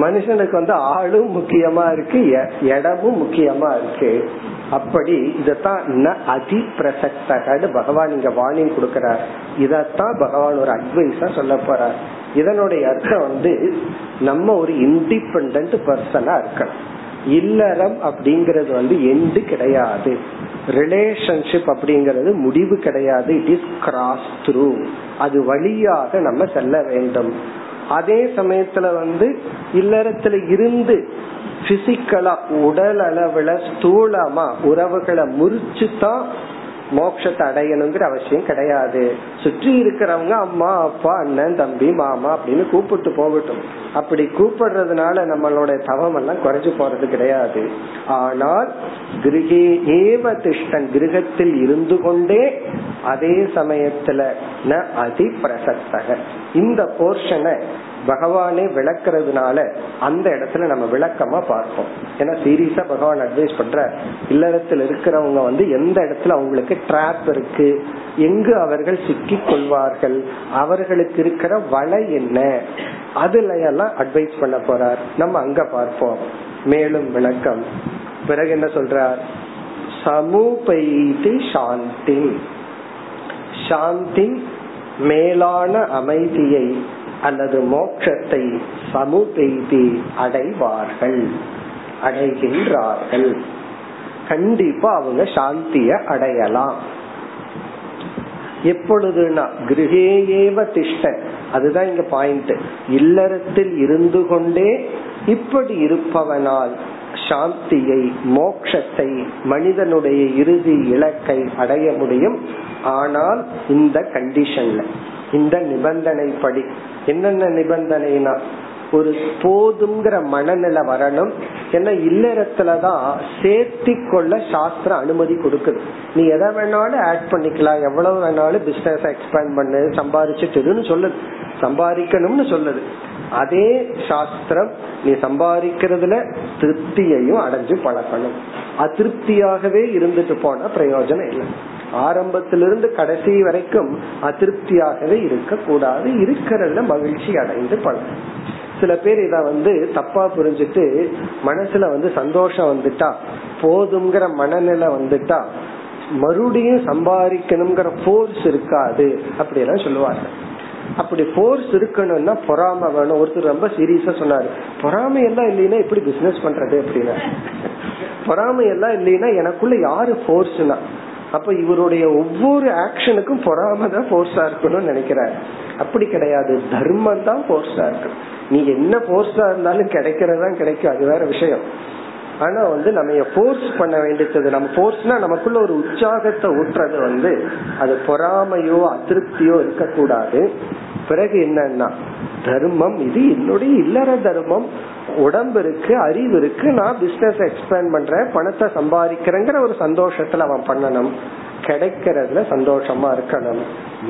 மனுஷனுக்கு வந்து ஆளும் முக்கியமா இருக்கு இடமும் முக்கியமா இருக்கு. அப்படி இதத்தான் ந அதி பிரசக்தகன்னு பகவான் இங்க வாணியம் கொடுக்கிறார். இதத்தான் பகவான் ஒரு அட்வைஸா சொல்ல போறார். இதனுடைய அர்த்தம் வந்து நம்ம ஒரு இண்டிபெண்ட் பர்சனா இருக்கணும். இல்லறம் அப்படிங்கறது வந்து எண்டு கிடையாது. ரிலேஷன்ஷிப் அப்படிங்கிறது முடிவு கிடையாது. இட் இஸ் கிராஸ் த்ரூ அது வழியாக நம்ம செல்ல வேண்டும். அதே சமயத்துல வந்து இல்லறத்துல இருந்து பிசிக்கலா உடல் அளவுல ஸ்தூலமா உறவுகளை முறிச்சு தான் மோட்சத்தை அடையணுங்கிற அவசியம் கிடையாது. சுற்றி இருக்கிறவங்க அம்மா அப்பா அண்ணன் தம்பி மாமா அப்படின்னு கூப்பிட்டு போகட்டும். அப்படி கூப்பிடுறதுனால நம்மளோட தவம் எல்லாம் குறைஞ்சு போறது கிடையாது. ஆனால் கிரகே ஏவ திஷ்டன் கிரகத்தில் இருந்து கொண்டே அதே சமயத்துல ந அதி பிரசக்தக இந்த போர்ஷனை பகவானே விளக்குறதுனால அந்த இடத்துல நம்ம விளக்கமா பார்ப்போம். ஏன்னா சீரியஸா பகவான் அட்வைஸ் பண்ற இல்லறத்தில் இருக்கிறவங்க வந்து எந்த இடத்துல அவங்களுக்கு ட்ராப் இருக்கு எங்கு அவர்கள் சிக்கி கொள்வார்கள் அவர்களுக்கு இருக்கிற வலை என்ன அதுல எல்லாம் அட்வைஸ் பண்ண போறார். நம்ம அங்க பார்ப்போம். மேலும் விளக்கம். பிறகு என்ன சொல்றார்? சமூபைதி சாந்தி சாந்தி மேலான அமைதியை அல்லது மோட்சத்தை சமுபெய்தி அடைவார்கள் அடைகின்றார்கள். கண்டிப்பா அவங்க சாந்திய அடையலாம். எப்பொழுதுனா கிரகேயேவ திஷ்ட. அதுதான் இங்க பாயிண்ட் இல்லறத்தில் இருந்து கொண்டே இப்படி இருப்பவனால் சாந்தியை மோக்ஷத்தை மனிதனுடைய இறுதி இலக்கை அடைய முடியும். ஆனால் இந்த கண்டிஷன்ல இந்த நிபந்தனைப்படி என்னென்ன நிபந்தனைனா ஒரு போதுங்கிற மனநிலை வரணும். ஏன்னா இல்லறத்துலதான் சேர்த்தி கொள்ள சாஸ்திரம் அனுமதி கொடுக்குது. நீ எதை வேணாலும் ஆட் பண்ணிக்கலாம். எவ்வளவு வேணாலும் பிசினஸ் எக்ஸ்பேண்ட் பண்ணு சம்பாதிச்சுட்டுன்னு சொல்லுது சம்பாதிக்கணும்னு சொல்லுது. அதே சாஸ்திரம் நீ சம்பாதிக்கிறதுல திருப்தியையும் அடைஞ்சு பழக்கணும் அதிருப்தியாகவே இருந்துட்டு போனா பிரயோஜனம் இல்லை. ஆரம்பத்திலிருந்து கடைசி வரைக்கும் அதிருப்தியாகவே இருக்க கூடாது இருக்கிறதுல மகிழ்ச்சி அடைந்து பழகும் சில பேர் இத வந்து தப்பா புரிஞ்சுட்டு மனசுல வந்து சந்தோஷம் வந்துட்டா போதுங்கிற மனநிலை வந்துட்டா மறுபடியும் சம்பாதிக்கணுங்கிற போர்ஸ் இருக்காது அப்படி எல்லாம் சொல்லுவாங்க அப்படி போர்ஸ் இருக்கணும்னா பொறாம வேணும். ஒருத்தர் ரொம்ப சீரியஸா சொன்னாரு பொறாமை எல்லாம் இல்லைன்னா எப்படி பிசினஸ் பண்றது? அப்படின்னா. பொறாமை எல்லாம் இல்லைன்னா எனக்குள்ள யாரு போர்ஸ்னா அப்ப இவருடைய ஒவ்வொரு ஆக்ஷனுக்கும் பொறாம தான் போர்ஸா இருக்கணும்னு நினைக்கிறார். அப்படி கிடையாது. தர்மம் தான் போர்ஸா இருக்கணும் நீ என்ன போர்ஸா இருந்தாலும் கிடைக்கிறதா கிடைக்கும். அது வேற விஷயம். ஆனா வந்து நம்ம ஃபோர்ஸ் பண்ண வேண்டியது. நம்ம ஃபோர்ஸ்னா நமக்குள்ள ஒரு உற்சாகத்தை ஊற்றுறது வந்து அது பொறாமையோ அதிருப்தியோ இருக்கக்கூடாது. பிறகு என்னன்னா தர்மம் இது என்னுடைய இல்லற தர்மம். உடம்பு இருக்கு அறிவு இருக்கு நான் பிசினஸ் எக்ஸ்பேண்ட் பண்றேன் பணத்தை சம்பாதிக்கிறேங்கிற ஒரு சந்தோஷத்துல அவன் பண்ணணும். கிடைக்கிறதுல சந்தோஷமா இருக்கணும்.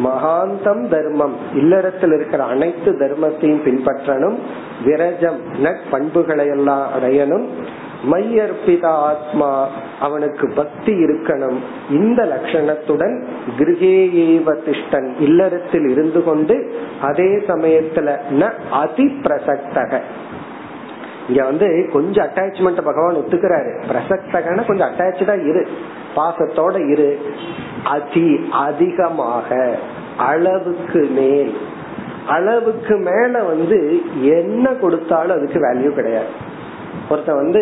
மகாந்தம் தர்மம். இல்லறத்தில் இருக்கிற அனைத்து தர்மத்தையும் பின்பற்றணும். விரஜம் நட்பண்புகளை எல்லாம் அடையணும். மையர்பிதா ஆத்மா அவனுக்கு பக்தி இருக்கணும். இந்த லட்சணத்துடன் கிருகேயேவ திஷ்டன் இல்லறத்தில் இருந்து கொண்டு அதே சமயத்துல ந அதி பிரசக்தக இங்க வந்து கொஞ்சம் அட்டாச்மெண்ட் பகவான் ஒத்துக்கிறாரு. பிரசக்தகன கொஞ்சம் அட்டாச்சா இரு. பாசத்தோட இரு. அதி அதிகமாக அளவுக்கு மேல். அளவுக்கு மேல வந்து என்ன கொடுத்தாலும் அதுக்கு வேல்யூ கிடையாது. ஒருத்தன் வந்து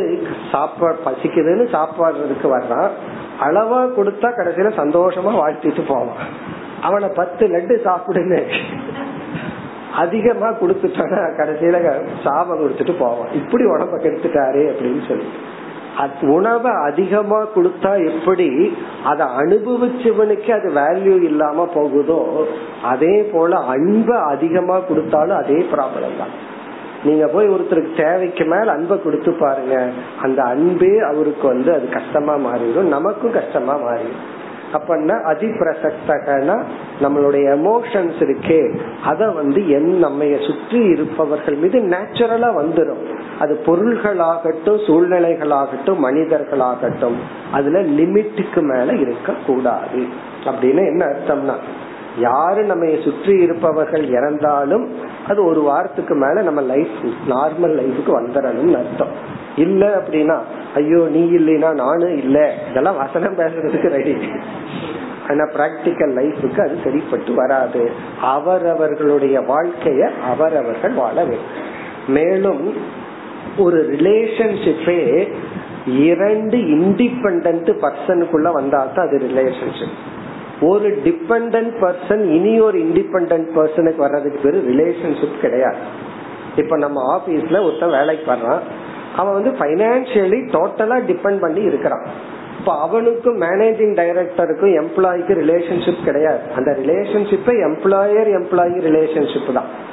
சாப்பாடு பசிக்குதுன்னு சாப்பாடுறதுக்கு வர்றான். அளவா கொடுத்தா கடைசியில சந்தோஷமா வாழ்த்திட்டு போவான். அவனை பத்து லட்டு சாப்பிடுன்னு அதிகமா கொடுத்துட்டானா கடைசியில சாபம் கொடுத்துட்டு போவான். இப்படி உடம்ப கெடுத்துட்டாரு அப்படின்னு சொல்லி. உணவை அதிகமா கொடுத்தா எப்படி அதை அனுபவிச்சவனுக்கு அது வேல்யூ இல்லாம போகுதோ அதே போல அன்பை அதிகமா கொடுத்தாலும் அதே ப்ராப்ளம் தான். நீங்க போய் ஒருத்தருக்கு தேவைக்கு மேல அன்பை கொடுத்து பாருங்க அந்த அன்பே அவருக்கு வந்து அது கஷ்டமா மாறிடும் நமக்கும் கஷ்டமா மாறிடும். அப்படின்னா அதிபிரசக்தகனா நம்மளுடைய எமோஷன்ஸ் இருக்கே அத வந்து என் நம்ம சுற்றி இருப்பவர்கள் மீது நேச்சுரலா வந்துடும் அது பொருள்களாகட்டும் சூழ்நிலைகளாகட்டும் மனிதர்களாகட்டும் அதுல லிமிட்டுக்கு மேல இருக்க கூடாது அப்படின்னு என்ன அர்த்தம்னா யாரு நம்ம சுற்றி இருப்பவர்கள் இறந்தாலும் அது ஒரு வாரத்துக்கு மேல நம்ம லைஃப் நார்மல் லைஃபுக்கு வந்துடணும்னு அர்த்தம். இல்ல அப்படின்னா ஐயோ நீ இல்லைன்னா நானும் இல்ல. இதெல்லாம் வசனம் பேசுறதுக்கு ரெடி ஆனா பிராக்டிக்கல் லைஃபுக்கு அது சரிப்பட்டு வராது. அவரவர்களுடைய வாழ்க்கைய அவரவர்கள் வாழ வேண்டும். மேலும் ஒரு ரிலேஷன்ஷிப்பே இரண்டு இண்டிபெண்ட் பர்சனுக்குள்ள வந்தா தான் அது ரிலேஷன்ஷிப் ஒரு டிபெண்ட் பர்சன் இனி ஒரு இண்டிபெண்ட் பர்சனுக்கு வர்றதுக்கு பேரு ரிலேஷன்ஷிப் கிடையாது. இப்ப நம்ம ஆபீஸ்ல ஒருத்தன் வேலைக்கு வர்றான். அவன் வந்து பைனான்சியலி டோட்டலா டிபெண்ட் பண்ணி இருக்கிறான். இப்ப அவனுக்கும் மேனேஜிங் டைரக்டருக்கும் எம்ப்ளாய்க்கு ரிலேஷன்ஷிப் கிடையாது. அந்த ரிலேஷன்ஷிப்பை எம்ப்ளாயர் எம்ப்ளாயி ரிலேஷன்ஷிப் தான்.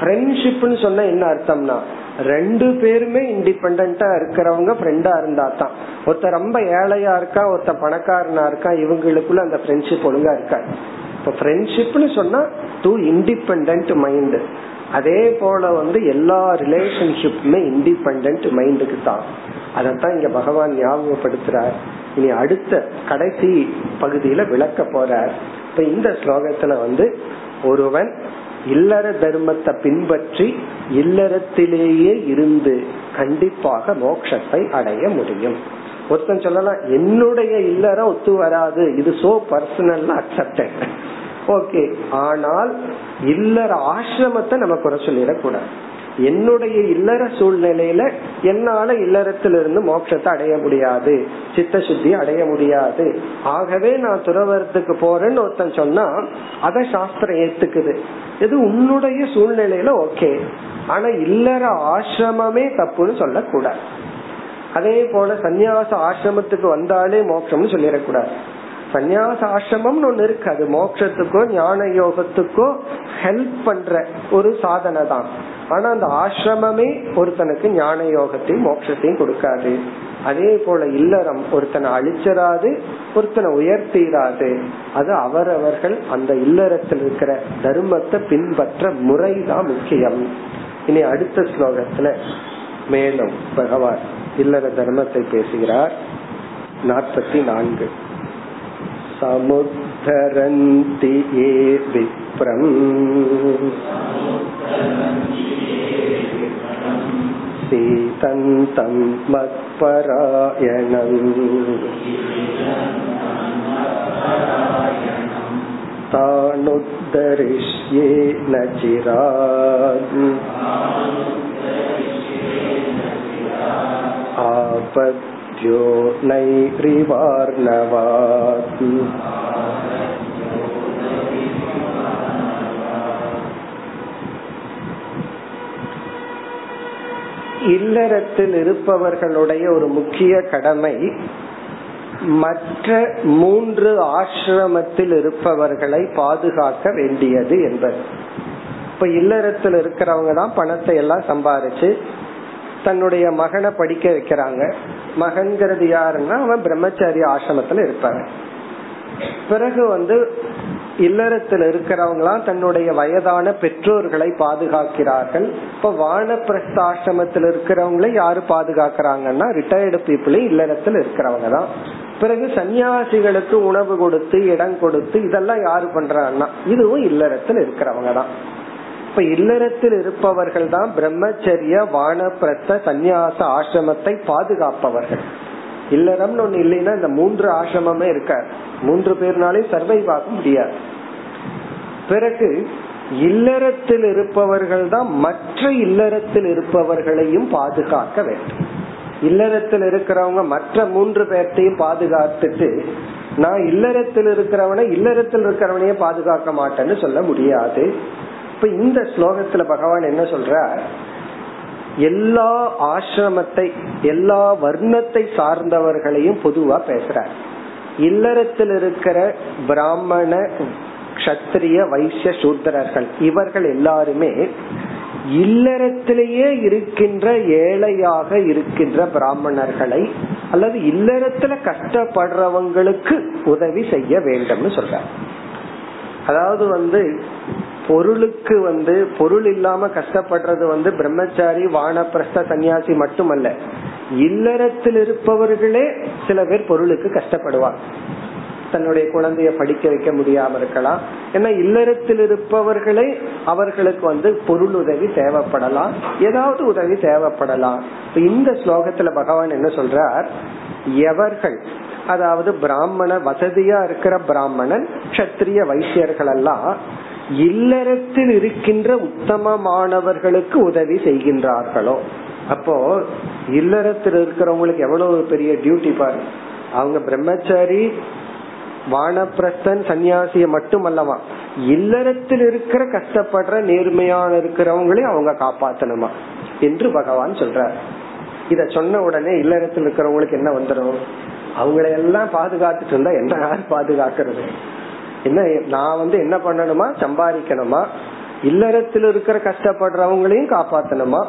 ஃப்ரெண்ட்ஷிப்னு சொன்ன என்ன அர்த்தம்னா ரெண்டு பேருமே இண்டிபெண்டா இருக்கிறவங்க ஃப்ரெண்டா இருந்தா தான் ஒருத்தர் ரொம்ப ஏழையா இருக்கா ஒருத்தர் பணக்காரனா இருக்கா இவங்களுக்குள்ள அந்த ஃப்ரெண்ட்ஷிப் ஒழுங்கா இருக்காது. இப்ப ஃப்ரெண்ட்ஷிப்னு சொன்னா டூ இண்டிபெண்ட் மைண்ட் அதே போல வந்து எல்லா ரிலேஷன்ஷிப்புமே இண்டிபெண்ட் மைண்டுக்கு தான். அதத்தான் இங்க பகவான் ஞாபகப்படுத்துறார். இனி அடுத்த கடைசி பகுதியில விளக்க போறார். இப்ப இந்த ஸ்லோகத்துல வந்து ஒருவன் இல்லற தர்மத்தை பின்பற்றி இல்லறத்திலேயே இருந்து கண்டிப்பாக மோட்சத்தை அடைய முடியும். ஒருத்தன் சொல்லலாம் என்னுடைய இல்லறம் ஒத்து வராது. இது சோ பர்சனல் அக்செப்டட் ஓகே ஆனால் இல்லற ஆசிரமத்தை நம்ம குறை சொல்லிடக்கூடாது. என்னுடைய இல்லற சூழ்நிலையில என்னால இல்லறத்திலிருந்து மோட்சத்தை அடைய முடியாது. சித்த சுத்தி அடைய முடியாது. ஆகவே நான் துறவரத்துக்கு போறேன்னு ஒருத்தன் சொன்னா அத சாஸ்திரம் ஏத்துக்குது. இது உன்னுடைய சூழ்நிலையில ஓகே. ஆனா இல்லற ஆசிரமமே தப்புன்னு சொல்லக்கூடாது. அதே போல சந்நியாச ஆசிரமத்துக்கு வந்தாலே மோட்சம்னு சொல்லிடக்கூடாது. சந்நியாச ஆசிரமம்னு ஒண்ணு இருக்கு. அது மோட்சத்துக்கோ ஞான யோகத்துக்கோ ஹெல்ப் பண்ற ஒரு சாதனை தான் ஆனா அந்த ஆசிரமமே ஒருத்தனுக்கு ஞான யோகத்தையும் மோட்சத்தையும் கொடுக்காது. அதே போல இல்லறம் ஒருத்தனை அழிச்சிடாது ஒருத்தனை உயர்த்திடாது அது அவரவர்கள் அந்த இல்லறத்தில் இருக்கிற தர்மத்தை பின்பற்ற முறைதான் முக்கியம். இனி அடுத்த ஸ்லோகத்துல மேலும் பகவான் இல்லற தர்மத்தை பேசுகிறார். நாற்பத்தி நான்கு. சமுத்தரந்தி ஏ विप्रम् सीतन्तं मत्परायणम् तानुद्धरिष्ये न चिरात् आपद्यो नैरिवार्णवात् இல்லறத்தில் இருப்பவர்களுடைய ஒரு முக்கிய கடமை மற்ற மூன்று ஆசிரமத்தில் இருப்பவர்களை பாதுகாக்க வேண்டியது என்பது. இப்ப இல்லறத்தில் இருக்கிறவங்க தான் பணத்தை எல்லாம் சம்பாரிச்சு தன்னுடைய மகனை படிக்க வைக்கிறாங்க. மகன்கிறது யாருன்னா அவன் பிரம்மச்சாரி ஆசிரமத்துல இருப்பாங்க பிறகு வந்து இல்லறத்தில் இருக்கிறவங்களாம் தன்னுடைய வயதான பெற்றோர்களை பாதுகாக்கிறார்கள். இப்ப வானப்பிரஸ்தாசிரமத்தில் இருக்கிறவங்கள யாரு பாதுகாக்கிறாங்கன்னா ரிட்டையர்டு பீப்புளே இல்லறத்தில் இருக்கிறவங்க தான். பிறகு சன்னியாசிகளுக்கு உணவு கொடுத்து இடம் கொடுத்து இதெல்லாம் யாரு பண்றாங்கன்னா இதுவும் இல்லறத்தில் இருக்கிறவங்க தான். இப்ப இல்லறத்தில் இருப்பவர்கள் தான் பிரம்மச்சரிய வானப்பிரஸ்த சந்நியாச ஆசிரமத்தை பாதுகாப்பவர்கள். இல்லறம்னு ஒண்ணு இல்லைன்னா இந்த மூன்று ஆசிரமமே இருக்க மூன்று பேர்னாலே சர்வைவ் ஆக முடியாது. பிறகு இல்லறத்தில் இருப்பவர்கள் தான் மற்ற இல்லறத்தில் இருப்பவர்களையும் பாதுகாக்க வேண்டும். இல்லறத்தில் இருக்கிறவங்க மற்ற மூன்று பேர்த்தையும் பாதுகாத்துட்டு நான் இல்லறத்தில் இருக்கிறவனை இல்லறத்தில் இருக்கிறவனையே பாதுகாக்க மாட்டேன்னு சொல்ல முடியாது. இப்ப இந்த ஸ்லோகத்துல பகவான் என்ன சொல்ற எல்லா ஆசிரமத்தை எல்லா வர்ணத்தை சார்ந்தவர்களையும் பொதுவா பேசுறார். இல்லறத்தில் இருக்கிற பிராமண கஷத்திரிய வைசிய சூத்திரர்கள் இவர்கள் எல்லாருமே இல்லறத்திலேயே இருக்கின்ற ஏழையாக இருக்கின்ற பிராமணர்களை அல்லது இல்லறத்துல கஷ்டப்படுறவங்களுக்கு உதவி செய்ய வேண்டும்னு சொல்ற அதாவது வந்து பொருளுக்கு வந்து பொருள் இல்லாம கஷ்டப்படுறது வந்து பிரம்மச்சாரி வானப்பிரஸ்த சன்னியாசி மட்டுமல்ல. இல்லறத்தில் இருப்பவர்களே சில பேர் பொருளுக்கு கஷ்டப்படுவார் தன்னுடைய குழந்தைய படிக்க வைக்க முடியாம இருக்கலாம். ஏன்னா இல்லறத்தில் இருப்பவர்களே அவர்களுக்கு வந்து பொருள் உதவி தேவைப்படலாம். ஏதாவது உதவி தேவைப்படலாம். இந்த ஸ்லோகத்துல பகவான் என்ன சொல்றார்? எவர்கள் அதாவது பிராமண வசதியா இருக்கிற பிராமணன் கத்திரிய வைசியர்கள் எல்லாம் இல்லறத்தில் இருக்கின்ற உத்தமமானவர்களுக்கு உதவி செய்கின்றார்களோ? அப்போ இல்லறத்தில் இருக்கிறவங்களுக்கு எவ்வளவு பெரிய டியூட்டி பாரு. அவங்க பிரம்மச்சாரி வானப்பிரஸ்தன் சன்னியாசிய மட்டும் அல்லவா இல்லறத்தில் இருக்கிற கஷ்டப்படுற நேர்மையான இருக்கிறவங்களையும் அவங்க காப்பாத்தணுமா? என்று பகவான் சொல்றார். இத சொன்ன உடனே இல்லறத்தில் இருக்கிறவங்களுக்கு என்ன வந்துடும்? அவங்களையெல்லாம் பாதுகாத்துட்டு இருந்தா என்ன யார் பாதுகாக்கிறது? என்ன நான் வந்து என்ன பண்ணணுமா? சம்பாதிக்கணுமா? இல்லறத்தில் இருக்கிற கஷ்டப்படுறவங்களையும் காப்பாத்தணுமா?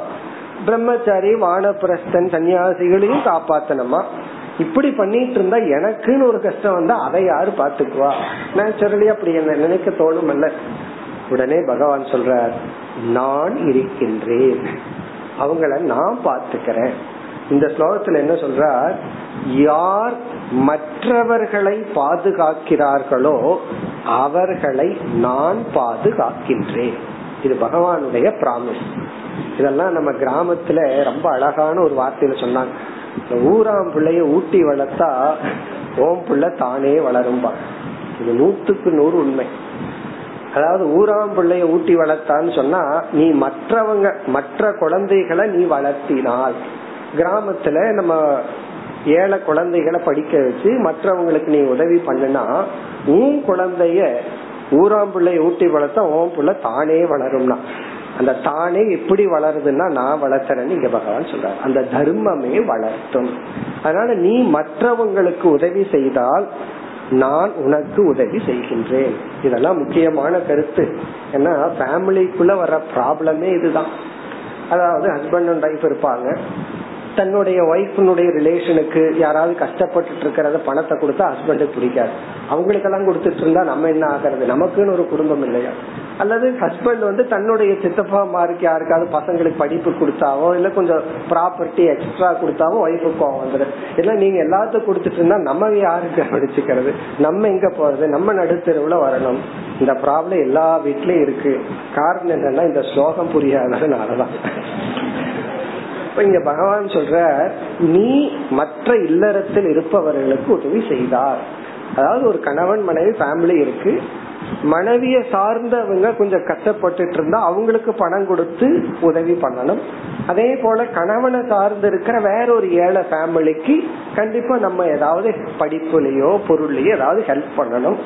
பிரம்மச்சாரி வானப்பிரஸ்தன் சன்னியாசிகளையும் காப்பாத்தணுமா? இப்படி பண்ணிட்டு இருந்தா எனக்குன்னு ஒரு கஷ்டம் வந்தா அதை யாரு பாத்துக்குவா நேச்சுரலி அப்படி என்ன நினைக்க தோணும் அல்ல உடனே பகவான் சொல்றார் நான் இருக்கின்றேன். அவங்கள நான் பாத்துக்கிறேன் இந்த ஸ்லோகத்துல என்ன சொல்றார்? யார் மற்றவர்களை பாதுகாக்கிறார்களோ அவர்களை நான் பாதுகாக்கின்றேன். இது பகவானுடைய பிராமிஸ் இதெல்லாம் நம்ம கிராமத்துல ரொம்ப அழகான ஒரு வார்த்தையில சொன்னாங்க. ஊராம் பிள்ளைய ஊட்டி வளர்த்தா ஓம் பிள்ளை தானே வளரும்பா. இது நூத்துக்கு நூறு உண்மை. அதாவது ஊராம் பிள்ளைய ஊட்டி வளர்த்தான்னு சொன்னா நீ மற்றவங்க மற்ற குழந்தைகளை நீ வளர்த்தினால். கிராமத்துல நம்ம ஏழை குழந்தைகளை படிக்க வச்சு மற்றவங்களுக்கு நீ உதவி பண்ணுனா உன் குழந்தைய ஊராம்பிள்ளை ஊட்டி வளர்த்தா உன் பிள்ளை தானே வளரும்னா. அந்த தானே எப்படி வளருதுன்னா நான் வளர்த்துறேன்னு இங்க பகவான் சொல்றாரு. அந்த தர்மமே வளர்த்தும். அதனால நீ மற்றவங்களுக்கு உதவி செய்தால் நான் உனக்கு உதவி செய்கின்றேன். இதெல்லாம் முக்கியமான கருத்து. ஏன்னா ஃபேமிலிக்குள்ள வர ப்ராப்ளமே இதுதான். அதாவது ஹஸ்பண்ட் அண்ட் ஒய்ஃப் இருப்பாங்க. தன்னுடைய ஒய்ஃபினுடைய ரிலேஷனுக்கு யாராவது கஷ்டப்பட்டு இருக்கிறத பணத்தை கொடுத்தா ஹஸ்பண்டுக்கு பிடிக்காது. அவங்களுக்கெல்லாம் கொடுத்துட்டு இருந்தா நம்ம என்ன ஆகிறது? நமக்குன்னு ஒரு குடும்பம் இல்லையா? அல்லது ஹஸ்பண்ட் வந்து தன்னுடைய சித்தப்பா மாருக்கு யாருக்காவது பசங்களுக்கு படிப்பு கொடுத்தாவோ இல்ல கொஞ்சம் ப்ராப்பர்ட்டி எக்ஸ்ட்ரா கொடுத்தாவோ ஒய்ஃபுக்கு கோவம் வந்துடும் இல்ல நீங்க எல்லாத்துக்கும் கொடுத்துட்டு இருந்தா நம்ம யாருக்கு படிச்சுக்கிறது நம்ம எங்க போறது? நம்ம நடுத்தருவுல வரணும். இந்த ப்ராப்ளம் எல்லா வீட்லயும் இருக்கு. காரணம் என்னன்னா இந்த ஸ்லோகம் புரியாததுனாலதான். இப்ப இங்க பகவான் சொல்ற நீ மற்ற இல்லறத்தில் இருப்பவர்களுக்கு உதவி செய்தார். அதாவது ஒரு கணவன் மனைவி ஃபேமிலி இருக்கு. மனைவிய சார்ந்தவங்க கொஞ்சம் கஷ்டப்பட்டுட்டு இருந்தா அவங்களுக்கு பணம் கொடுத்து உதவி பண்ணணும். அதே போல கணவனை சார்ந்து இருக்கிற வேற ஒரு ஏழை ஃபேமிலிக்கு கண்டிப்பா நம்ம ஏதாவது படிப்புலயோ பொருள்லயோ ஏதாவது ஹெல்ப் பண்ணணும்.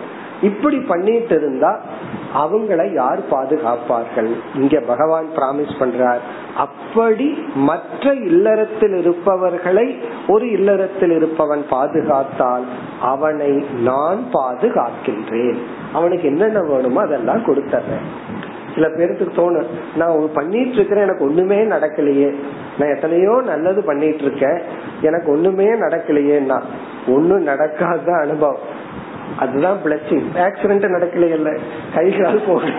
இப்படி பண்ணிட்டு இருந்தா அவங்கள யார் பாதுகாப்பார்கள்? இங்க பகவான் பிராமிஸ் பண்றார். அப்படி மற்ற இல்லறத்தில் இருப்பவர்களை ஒரு இல்லறத்தில் இருப்பவன் பாதுகாத்தால் அவனை நான் பாதுகாக்கின்றேன். அவனுக்கு என்னென்ன வேணுமோ அதெல்லாம் கொடுத்துறேன் சில பேருக்கு தோணும் நான் பண்ணிட்டு இருக்கிறேன் எனக்கு ஒண்ணுமே நடக்கலையே. நான் எத்தனையோ நல்லது பண்ணிட்டு இருக்கேன் எனக்கு ஒண்ணுமே நடக்கலையேன்னா ஒண்ணும் நடக்காத அனுபவம். அதுதான் பிளஸிங் ஆக்சிடென்ட் நடக்கலையல்ல கை கால் போகல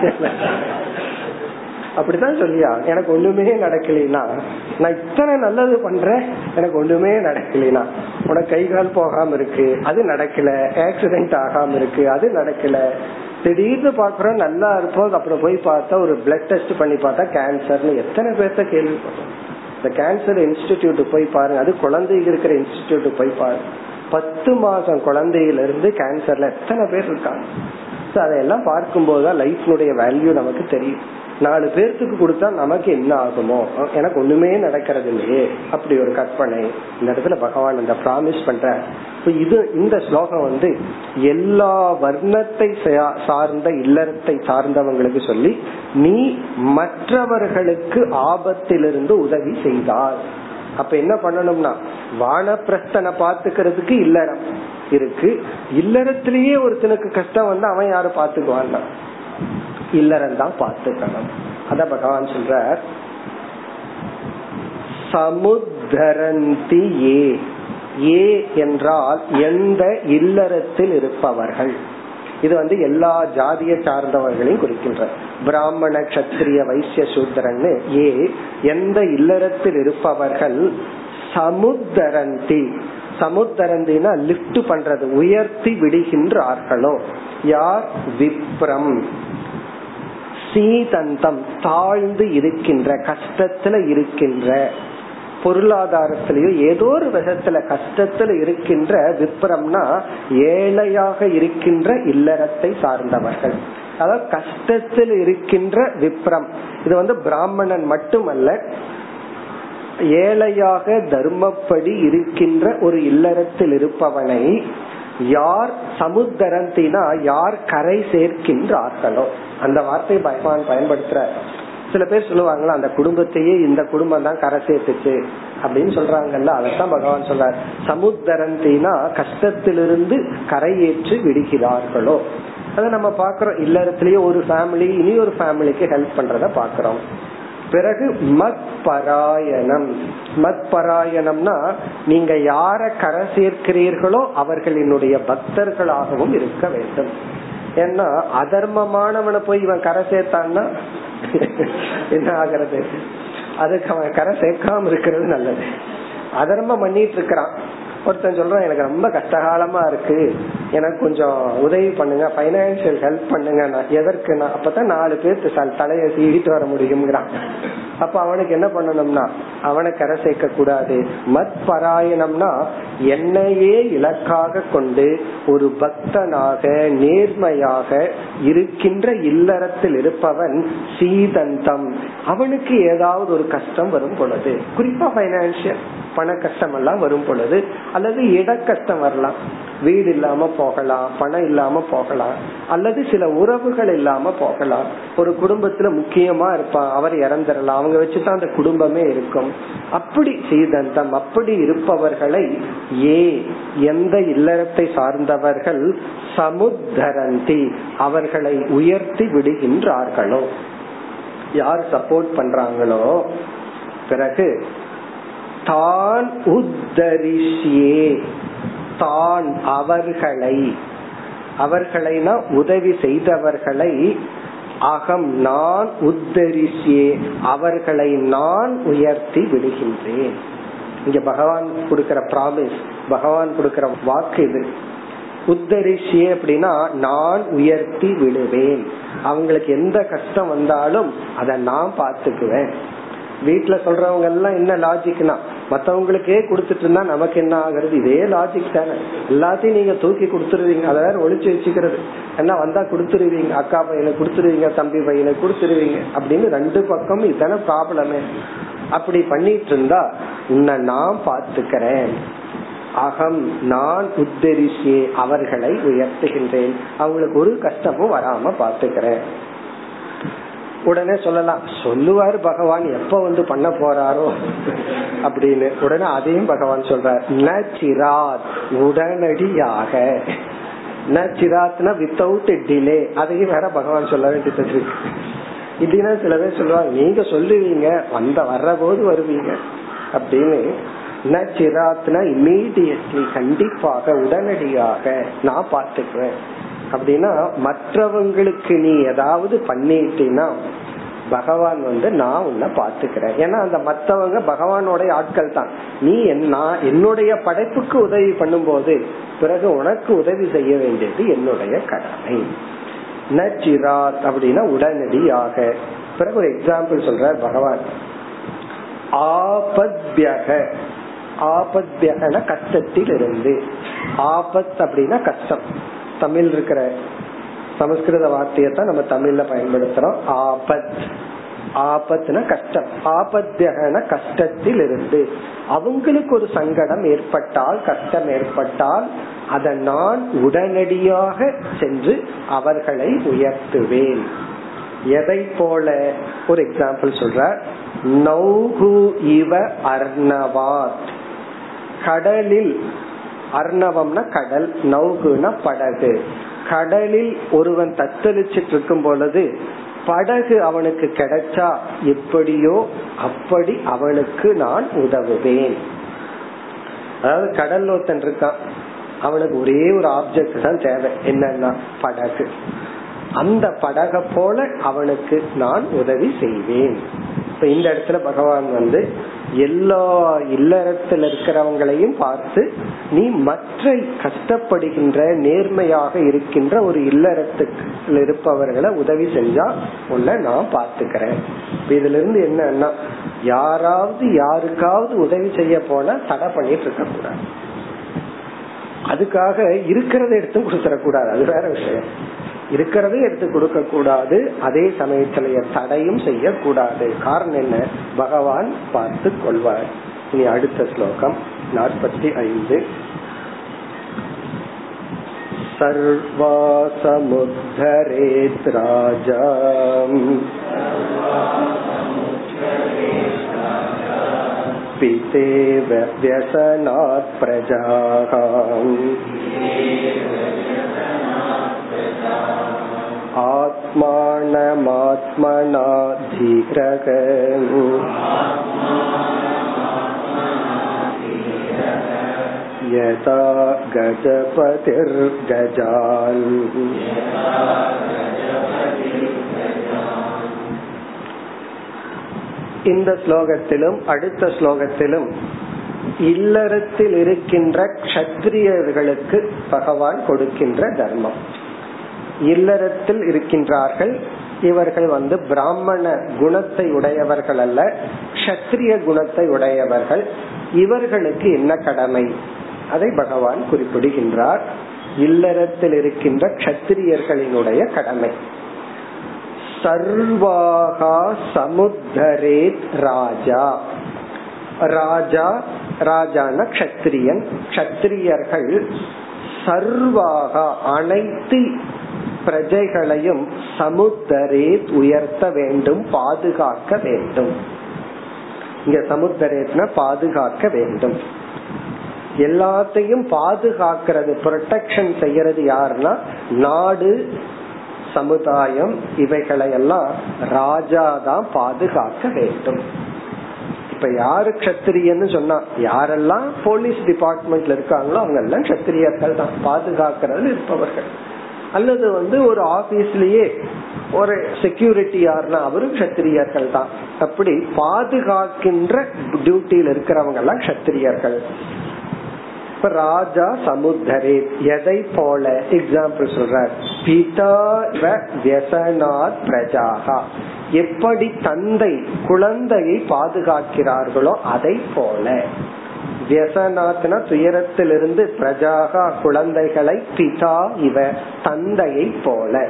அப்படிதான் சொல்லியா. எனக்கு ஒண்ணுமே நடக்கலைனா நான் இத்தனை நல்லது பண்றேன் எனக்கு ஒண்ணுமே நடக்கலைனா. உனக்கு கை கால் போகாம இருக்கு அது நடக்கல. ஆக்சிடென்ட் ஆகாம இருக்கு அது நடக்கல. திடீர்னு பாக்குறோம் நல்லா இருப்போம் அப்புறம் போய் பார்த்தா ஒரு பிளட் டெஸ்ட் பண்ணி பார்த்தா கேன்சர்னு எத்தனை பேர்த்த கேள்விப்பட்டோம். இந்த கேன்சர் இன்ஸ்டிடியூட் போய் பாருங்க. அது குழந்தைங்க இருக்கிற இன்ஸ்டிடியூட் போய் பாருங்க. பத்து மாசம் குழந்தையிலிருந்து கேன்சர்ல எத்தனை பேர் இருக்காங்க? அதையெல்லாம் பார்க்கும்போது தான் லைஃப்னுடைய வேல்யூ நமக்கு தெரியும். நாலு பேர்த்துக்கு கொடுத்தா நமக்கு என்ன ஆகுமோ? எனக்கு ஒண்ணுமே நடக்கிறது இல்லையே. அப்படி ஒரு கற்பனை. இந்த இடத்துல பகவான் இந்த ப்ராமிஸ் பண்ற இது இந்த ஸ்லோகம் வந்து எல்லா வர்ணத்தை சார்ந்த இல்லறத்தை சார்ந்தவங்களுக்கு சொல்லி நீ மற்றவர்களுக்கு ஆபத்திலிருந்து உதவி செய்தால். அப்ப என்ன பண்ணணும்னா வானப்பிரஸ்தனை பாத்துக்கிறதுக்கு இல்லறம் இருக்கு. இல்லறத்திலேயே ஒருத்தனுக்கு கஷ்டம் வந்து அவன் யாரும் பாத்துக்குவான் இல்லறம் தான் பாத்துக்கணும் அத பகவான் சொல்ற சமுத்தரந்தி ஏ. ஏ என்றால் எந்த இல்லறத்தில் இருப்பவர்கள். இது வந்து எல்லா ஜாதிய சார்ந்தவர்களையும் குறிக்கின்ற. பிராமண கத்திரிய வைசிய சூத்திரன்னு ஏ எந்த இல்லறத்தில் இருப்பவர்கள் சமுத்தரந்தி. சமுத்தரந்தினா லிப்ட் பண்றது உயர்த்தி விடுகின்றார்களோ. யார்? விப்ரம். சீதந்தம் தாழ்ந்து இருக்கின்ற கஷ்டத்துல இருக்கின்ற. பொருளாதாரத்திலயோ ஏதோ ஒரு விதத்துல கஷ்டத்துல இருக்கின்ற விப்ரம்னா ஏழையாக இருக்கின்ற இல்லறத்தை சார்ந்தவர்கள். அதாவது கஷ்டத்தில் இருக்கின்ற விப்ரம். இது வந்து பிராமணன் மட்டுமல்ல ஏழையாக தர்மப்படி இருக்கின்ற ஒரு இல்லறத்தில் இருப்பவனை யார் சமுத்திரத்தினா யார் கரை சேர்க்கின்றார்களோ. அந்த வார்த்தை பகவான் பயன்படுத்துற சில பேர் சொல்லுவாங்களா அந்த குடும்பத்தையே இந்த குடும்பம் தான் கரை சேர்த்துச்சு அப்படின்னு சொல்றாங்கல்ல அதைத்தான் பகவான் சொல்றார். சமுத்திரந்தினா கஷ்டத்திலிருந்து கரையேற்று விடுகிறார்களோ. அதை நம்ம பாக்குறோம் இல்லறத்திலேயே ஒரு ஃபேமிலி இனி ஒரு ஃபேமிலிக்கு ஹெல்ப் பண்றத பாக்குறோம் பிறகு மத் பராயணம். மத் பராயணம்னா நீங்க யார கரை சேர்க்கிறீர்களோ அவர்களினுடைய பக்தர்களாகவும் இருக்க வேண்டும். ஏன்னா அதர்மமானவனை போய் இவன் கரை சேர்த்தான்னா என்ன ஆகிறது? அதுக்கு அவன் கரை சேர்க்காம இருக்கிறது நல்லது. அதர்மம் பண்ணிட்டு இருக்கிறான். ஒருத்தன் சொல்றான் எனக்கு ரொம்ப கஷ்டகாலமா இருக்கு. எனக்கு கொஞ்சம் உதவி பண்ணுங்க பைனான்சியல் ஹெல்ப் பண்ணுங்க. எதற்கு? அப்பதான் நாலு பேர்த்து தலையை சீடிட்டு வர முடியுங்கிறான் அப்ப அவனுக்கு என்ன பண்ணணும்னா அவனை கரை சேர்க்க கூடாது. மத் பராயணம்னா என்னையே இலக்காக கொண்டு ஒரு பக்தனாக நேர்மையாக இருக்கின்ற இல்லறத்தில் இருப்பவன் சீதந்தம். அவனுக்கு ஏதாவது ஒரு கஷ்டம் வரும் பொழுது குறிப்பா பைனான்சியல் பண கஷ்டம் எல்லாம் வரும் பொழுது அல்லது இட கஷ்டம் வரலாம். வீடு இல்லாம போகலாம் பணம் இல்லாம போகலாம் அல்லது சில உறவுகள் இல்லாம போகலாம். ஒரு குடும்பத்துல முக்கியமா இருப்பான் அவர் இறந்துடலாம் அவங்க வச்சுதான் அந்த குடும்பமே இருக்கும். அப்படி சீதந்தம் அப்படி இருப்பவர்களை ஏ எந்த இல்லறத்தை சார்ந்தவர்கள் சமுத்தரந்தி அவர்களை உயர்த்தி விடுகின்றார்களோ? யார் சப்போர்ட் பண்றாங்களோ? பிறகு தான் உத்தரிஷியே தான் அவர்களை. அவர்களைனா உதவி செய்தவர்களை. அகம் நான் உத்தரிசியே. அவர்களை நான் உயர்த்தி விடுகின்றேன். இங்க பகவான் கொடுக்கிற ப்ராமிஸ் பகவான் கொடுக்கிற வாக்கு இது. உத்தரிசியே அப்படின்னா நான் உயர்த்தி விடுவேன். அவங்களுக்கு எந்த கஷ்டம் வந்தாலும் அதை நான் பார்த்துக்குவேன். வீட்டுல சொல்றவங்க எல்லாம் என்ன லாஜிக்னா மத்தவங்களுக்கே கொடுத்துட்டு இருந்தா நமக்கு என்ன ஆகுறது? இதே லாஜிக் தானே. எல்லாத்தையும் நீங்க தூக்கி கொடுத்துருவீங்க. அதை வேற ஒழிச்சு வச்சுக்கிறது. என்ன வந்தா கொடுத்துருவீங்க. அக்கா பையனை கொடுத்துருவீங்க தம்பி பையனை கொடுத்துருவீங்க. அப்படின்னு ரெண்டு பக்கம் இதான ப்ராப்ளமே அப்படி பண்ணிட்டு இருந்தா உன்னை நான் பாத்துக்கிறேன் அகம் நான் உத்தரிசியே அவர்களை உயர்த்துகின்றேன். அவங்களுக்கு ஒரு கஷ்டமும் வராம பாத்துக்கிறேன் உடனே சொல்லலாம் சொல்லுவாரு பகவான் எப்ப வந்து பண்ண போறாரோ? அப்படின்னு. உடனே அதையும் பகவான் சொல்றார் நச்சிராத் உடனடியாக. ந சிராத்னா வித்தவுட் டிலே அதையும் வேற பகவான் சொல்ல வேண்டியது இருக்கு. இப்படின்னா சில பேர் சொல்லுவாங்க நீங்க சொல்லுவீங்க வந்த வர்ற போது வருவீங்க. அப்படின்னு. ந சிராத்னா இம்மீடியட்லி கண்டிப்பாக உடனடியாக நான் பார்த்துக்குவேன். அப்படின்னா மற்றவங்களுக்கு நீ ஏதாவது பண்ணிட்டீன்னா பகவான் வந்து நான் உன்னை பாத்துக்கிறேன் ஏன்னா அந்த மத்தவங்க பகவானுடைய ஆட்கள் தான். நீ நான் என்னுடைய படைப்புக்கு உதவி பண்ணும்போது பிறகு உனக்கு உதவி செய்ய வேண்டியது என்னுடைய கடமை. நச்சிராத் அப்படின்னா உடனடியாக. பிறகு ஒரு எக்ஸாம்பிள் சொல்றார் பகவான். ஆபத்யக. ஆபத்யகன கஷ்டத்தில் இருந்து ஆபத் அப்படின்னா கஷ்டம். தமிழ் இருக்கிற சமஸ்கிருத வார்த்தையை தான் நம்ம தமிழ்ல பயன்படுத்துறோம். ஆபத். ஆபத்துனா கஷ்டம். ஆபத்தியகன கஷ்டத்தில் இருந்து அவங்களுக்கு ஒரு சங்கடம் ஏற்பட்டால் கஷ்டம் ஏற்பட்டால் அதை நான் உடனடியாக சென்று அவர்களை உயர்த்துவேன். எதை போல? ஒரு எக்ஸாம்பிள் சொல்ற நௌகு இவ அர்ணவாத். கடலில் அர்ணவம்னா கடல் நௌகுனா படகு. கடலில் ஒருவன் தத்தளிச்சிட்டு இருக்கும் பொழுது படகு அவனுக்கு கிடைச்சா எப்படியோ அப்படி அவனுக்கு நான் உதவுவேன். அதாவது கடல் ஒருத்தன் இருக்கான் அவனுக்கு ஒரே ஒரு ஆப்ஜெக்ட் தான் தேவை. என்னன்னா படகு. அந்த படக போல அவனுக்கு நான் உதவி செய்வேன். இப்ப இந்த இடத்துல பகவான் வந்து எல்லா இல்லறத்தில் இருக்கிறவங்களையும் பார்த்து நீ மற்ற கஷ்டப்படுகின்ற நேர்மையாக இருக்கின்ற ஒரு இல்லறத்துக்கு இருப்பவர்களை உதவி செஞ்சா உன்னை நான் பாத்துக்கிறேன் இதுல இருந்து என்னன்னா யாராவது யாருக்காவது உதவி செய்ய போனா தடை பண்ணிட்டு இருக்க கூடாது அதுக்காக இருக்கிறத எடுத்து கொடுத்துடக்கூடாது. அது வேற விஷயம். இருக்கிறதே எடுத்து கொடுக்க கூடாது அதே சமயத்திலேயே தடையும் செய்யக்கூடாது காரணம் என்ன பகவான் பார்த்து கொள்வார் இனி அடுத்த ஸ்லோகம் நாற்பத்தி ஐந்து सर्वासमुद्धरेत् राजा पितेव व्यसनात् प्रजाः आत्मानमात्मना धीरः यथा गजपतिर्गजान् இந்த ஸ்லோகத்திலும் அடுத்த ஸ்லோகத்திலும் இல்லறத்தில் இருக்கின்ற கஷத்திரியர்களுக்கு பகவான் கொடுக்கின்ற தர்மம் இல்லறத்தில் இருக்கின்றார்கள். இவர்கள் வந்து பிராமண குணத்தை உடையவர்கள் அல்ல கஷத்திரிய குணத்தை உடையவர்கள். இவர்களுக்கு என்ன கடமை? அதை பகவான் குறிப்பிடுகின்றார். இல்லறத்தில் இருக்கின்ற கஷத்திரியர்களினுடைய கடமை. சர்வாகா சமுத்தரேத் ராஜா. ராஜா ராஜான கஷத்திரியன் கஷத்திரியர்கள் சர்வாகா அனைத்து பிரஜைகளையும் சமுத்தரே உயர்த்த வேண்டும் பாதுகாக்க வேண்டும். இங்க சமுத்தரேத்னா பாதுகாக்க வேண்டும். எல்லாத்தையும் பாதுகாக்கிறது ப்ரொடெக்ஷன் செய்யறது யாருன்னா நாடு சமுதாயம் இவைகளை எல்லாம் ராஜா தான் பாதுகாக்க வேண்டும். இப்ப யாரு கத்திரியன்னு சொன்னா யாரெல்லாம் போலீஸ் டிபார்ட்மெண்ட்ல இருக்காங்களோ அவங்க எல்லாம் கத்திரியர்கள் தான் பாதுகாக்கிறது இருப்பவர்கள். அல்லது வந்து ஒரு ஆபீஸ்லயே ஒரு செக்யூரிட்டி யாருன்னா அவரும் கத்திரியர்கள் தான். அப்படி பாதுகாக்கின்ற டியூட்டியில் இருக்கிறவங்க எல்லாம் கத்திரியர்கள் இப்ப ராஜா சமுத்தரே எதை போல? எக்ஸாம்பிள் சொல்ற பிதா வியசனாத் பிரஜாகா. எப்படி தந்தை குழந்தையை பாதுகாக்கிறார்களோ அதை போல. வியசனாத்னா துயரத்திலிருந்து பிரஜாகா குழந்தைகளை பிதா இவ தந்தையை போல.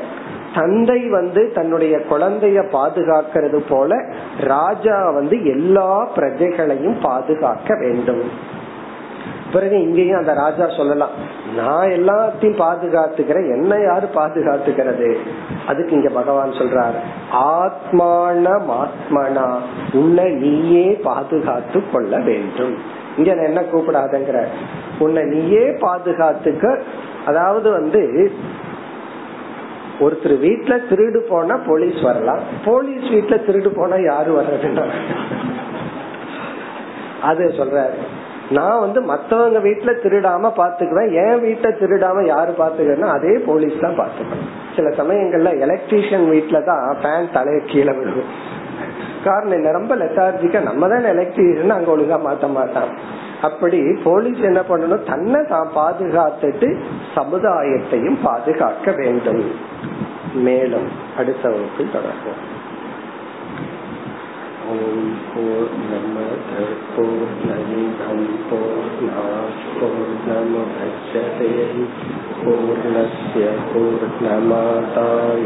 தந்தை வந்து தன்னுடைய குழந்தைய பாதுகாக்கிறது போல ராஜா வந்து எல்லா பிரஜைகளையும் பாதுகாக்க வேண்டும். பிறகு இங்கேயும் அந்த ராஜா சொல்லலாம் நான் எல்லாத்தையும் பாதுகாத்துக்கிறேன் என்ன யாரு பாதுகாத்துக்கிறது? அதுக்கு இங்க பகவான் சொல்றார் ஆத்மான ஆத்மனா உன்னை நீயே பாதுகாத்து கொள்ள வேண்டும். இங்க என்ன கூப்பிடாதங்கிற உன்னை நீயே பாதுகாத்துக்க அதாவது வந்து ஒருத்தர் வீட்டுல திருடு போனா போலீஸ் வரலாம். போலீஸ் வீட்டுல திருடு போனா யாரு வர்றதுன்னா? அது சொல்ற நான் வந்து மத்தவங்க வீட்டுல திருடாம பாத்துக்குவேன். என் வீட்டை திருடாம யாரு பாத்துக்கணும் அதே போலீஸ் தான் பாத்துக்கணும். சில சமயங்கள்ல எலக்ட்ரீஷியன் வீட்டுல தான் ஃபேன் தலைய கீழே விழுகும். காரணம் என்ன ரொம்ப லெத்தார்ஜிக்கா நம்ம தான் எலக்ட்ரீஷியன் அங்க ஒழுங்கா மாத்த மாட்டோம் அப்படி போலீஸ் என்ன பண்ணணும்? தன்னை தான் பாதுகாத்துட்டு சமுதாயத்தையும் பாதுகாக்க வேண்டும். மேலும் அடுத்த வகுப்பில் தொடர்போம் ஓம் போர் நம போர்ணமிதம் போர்ணாஸ்போர்ணமுதச்சதே பூர்ணஸ்ய பூர்ணமாதாய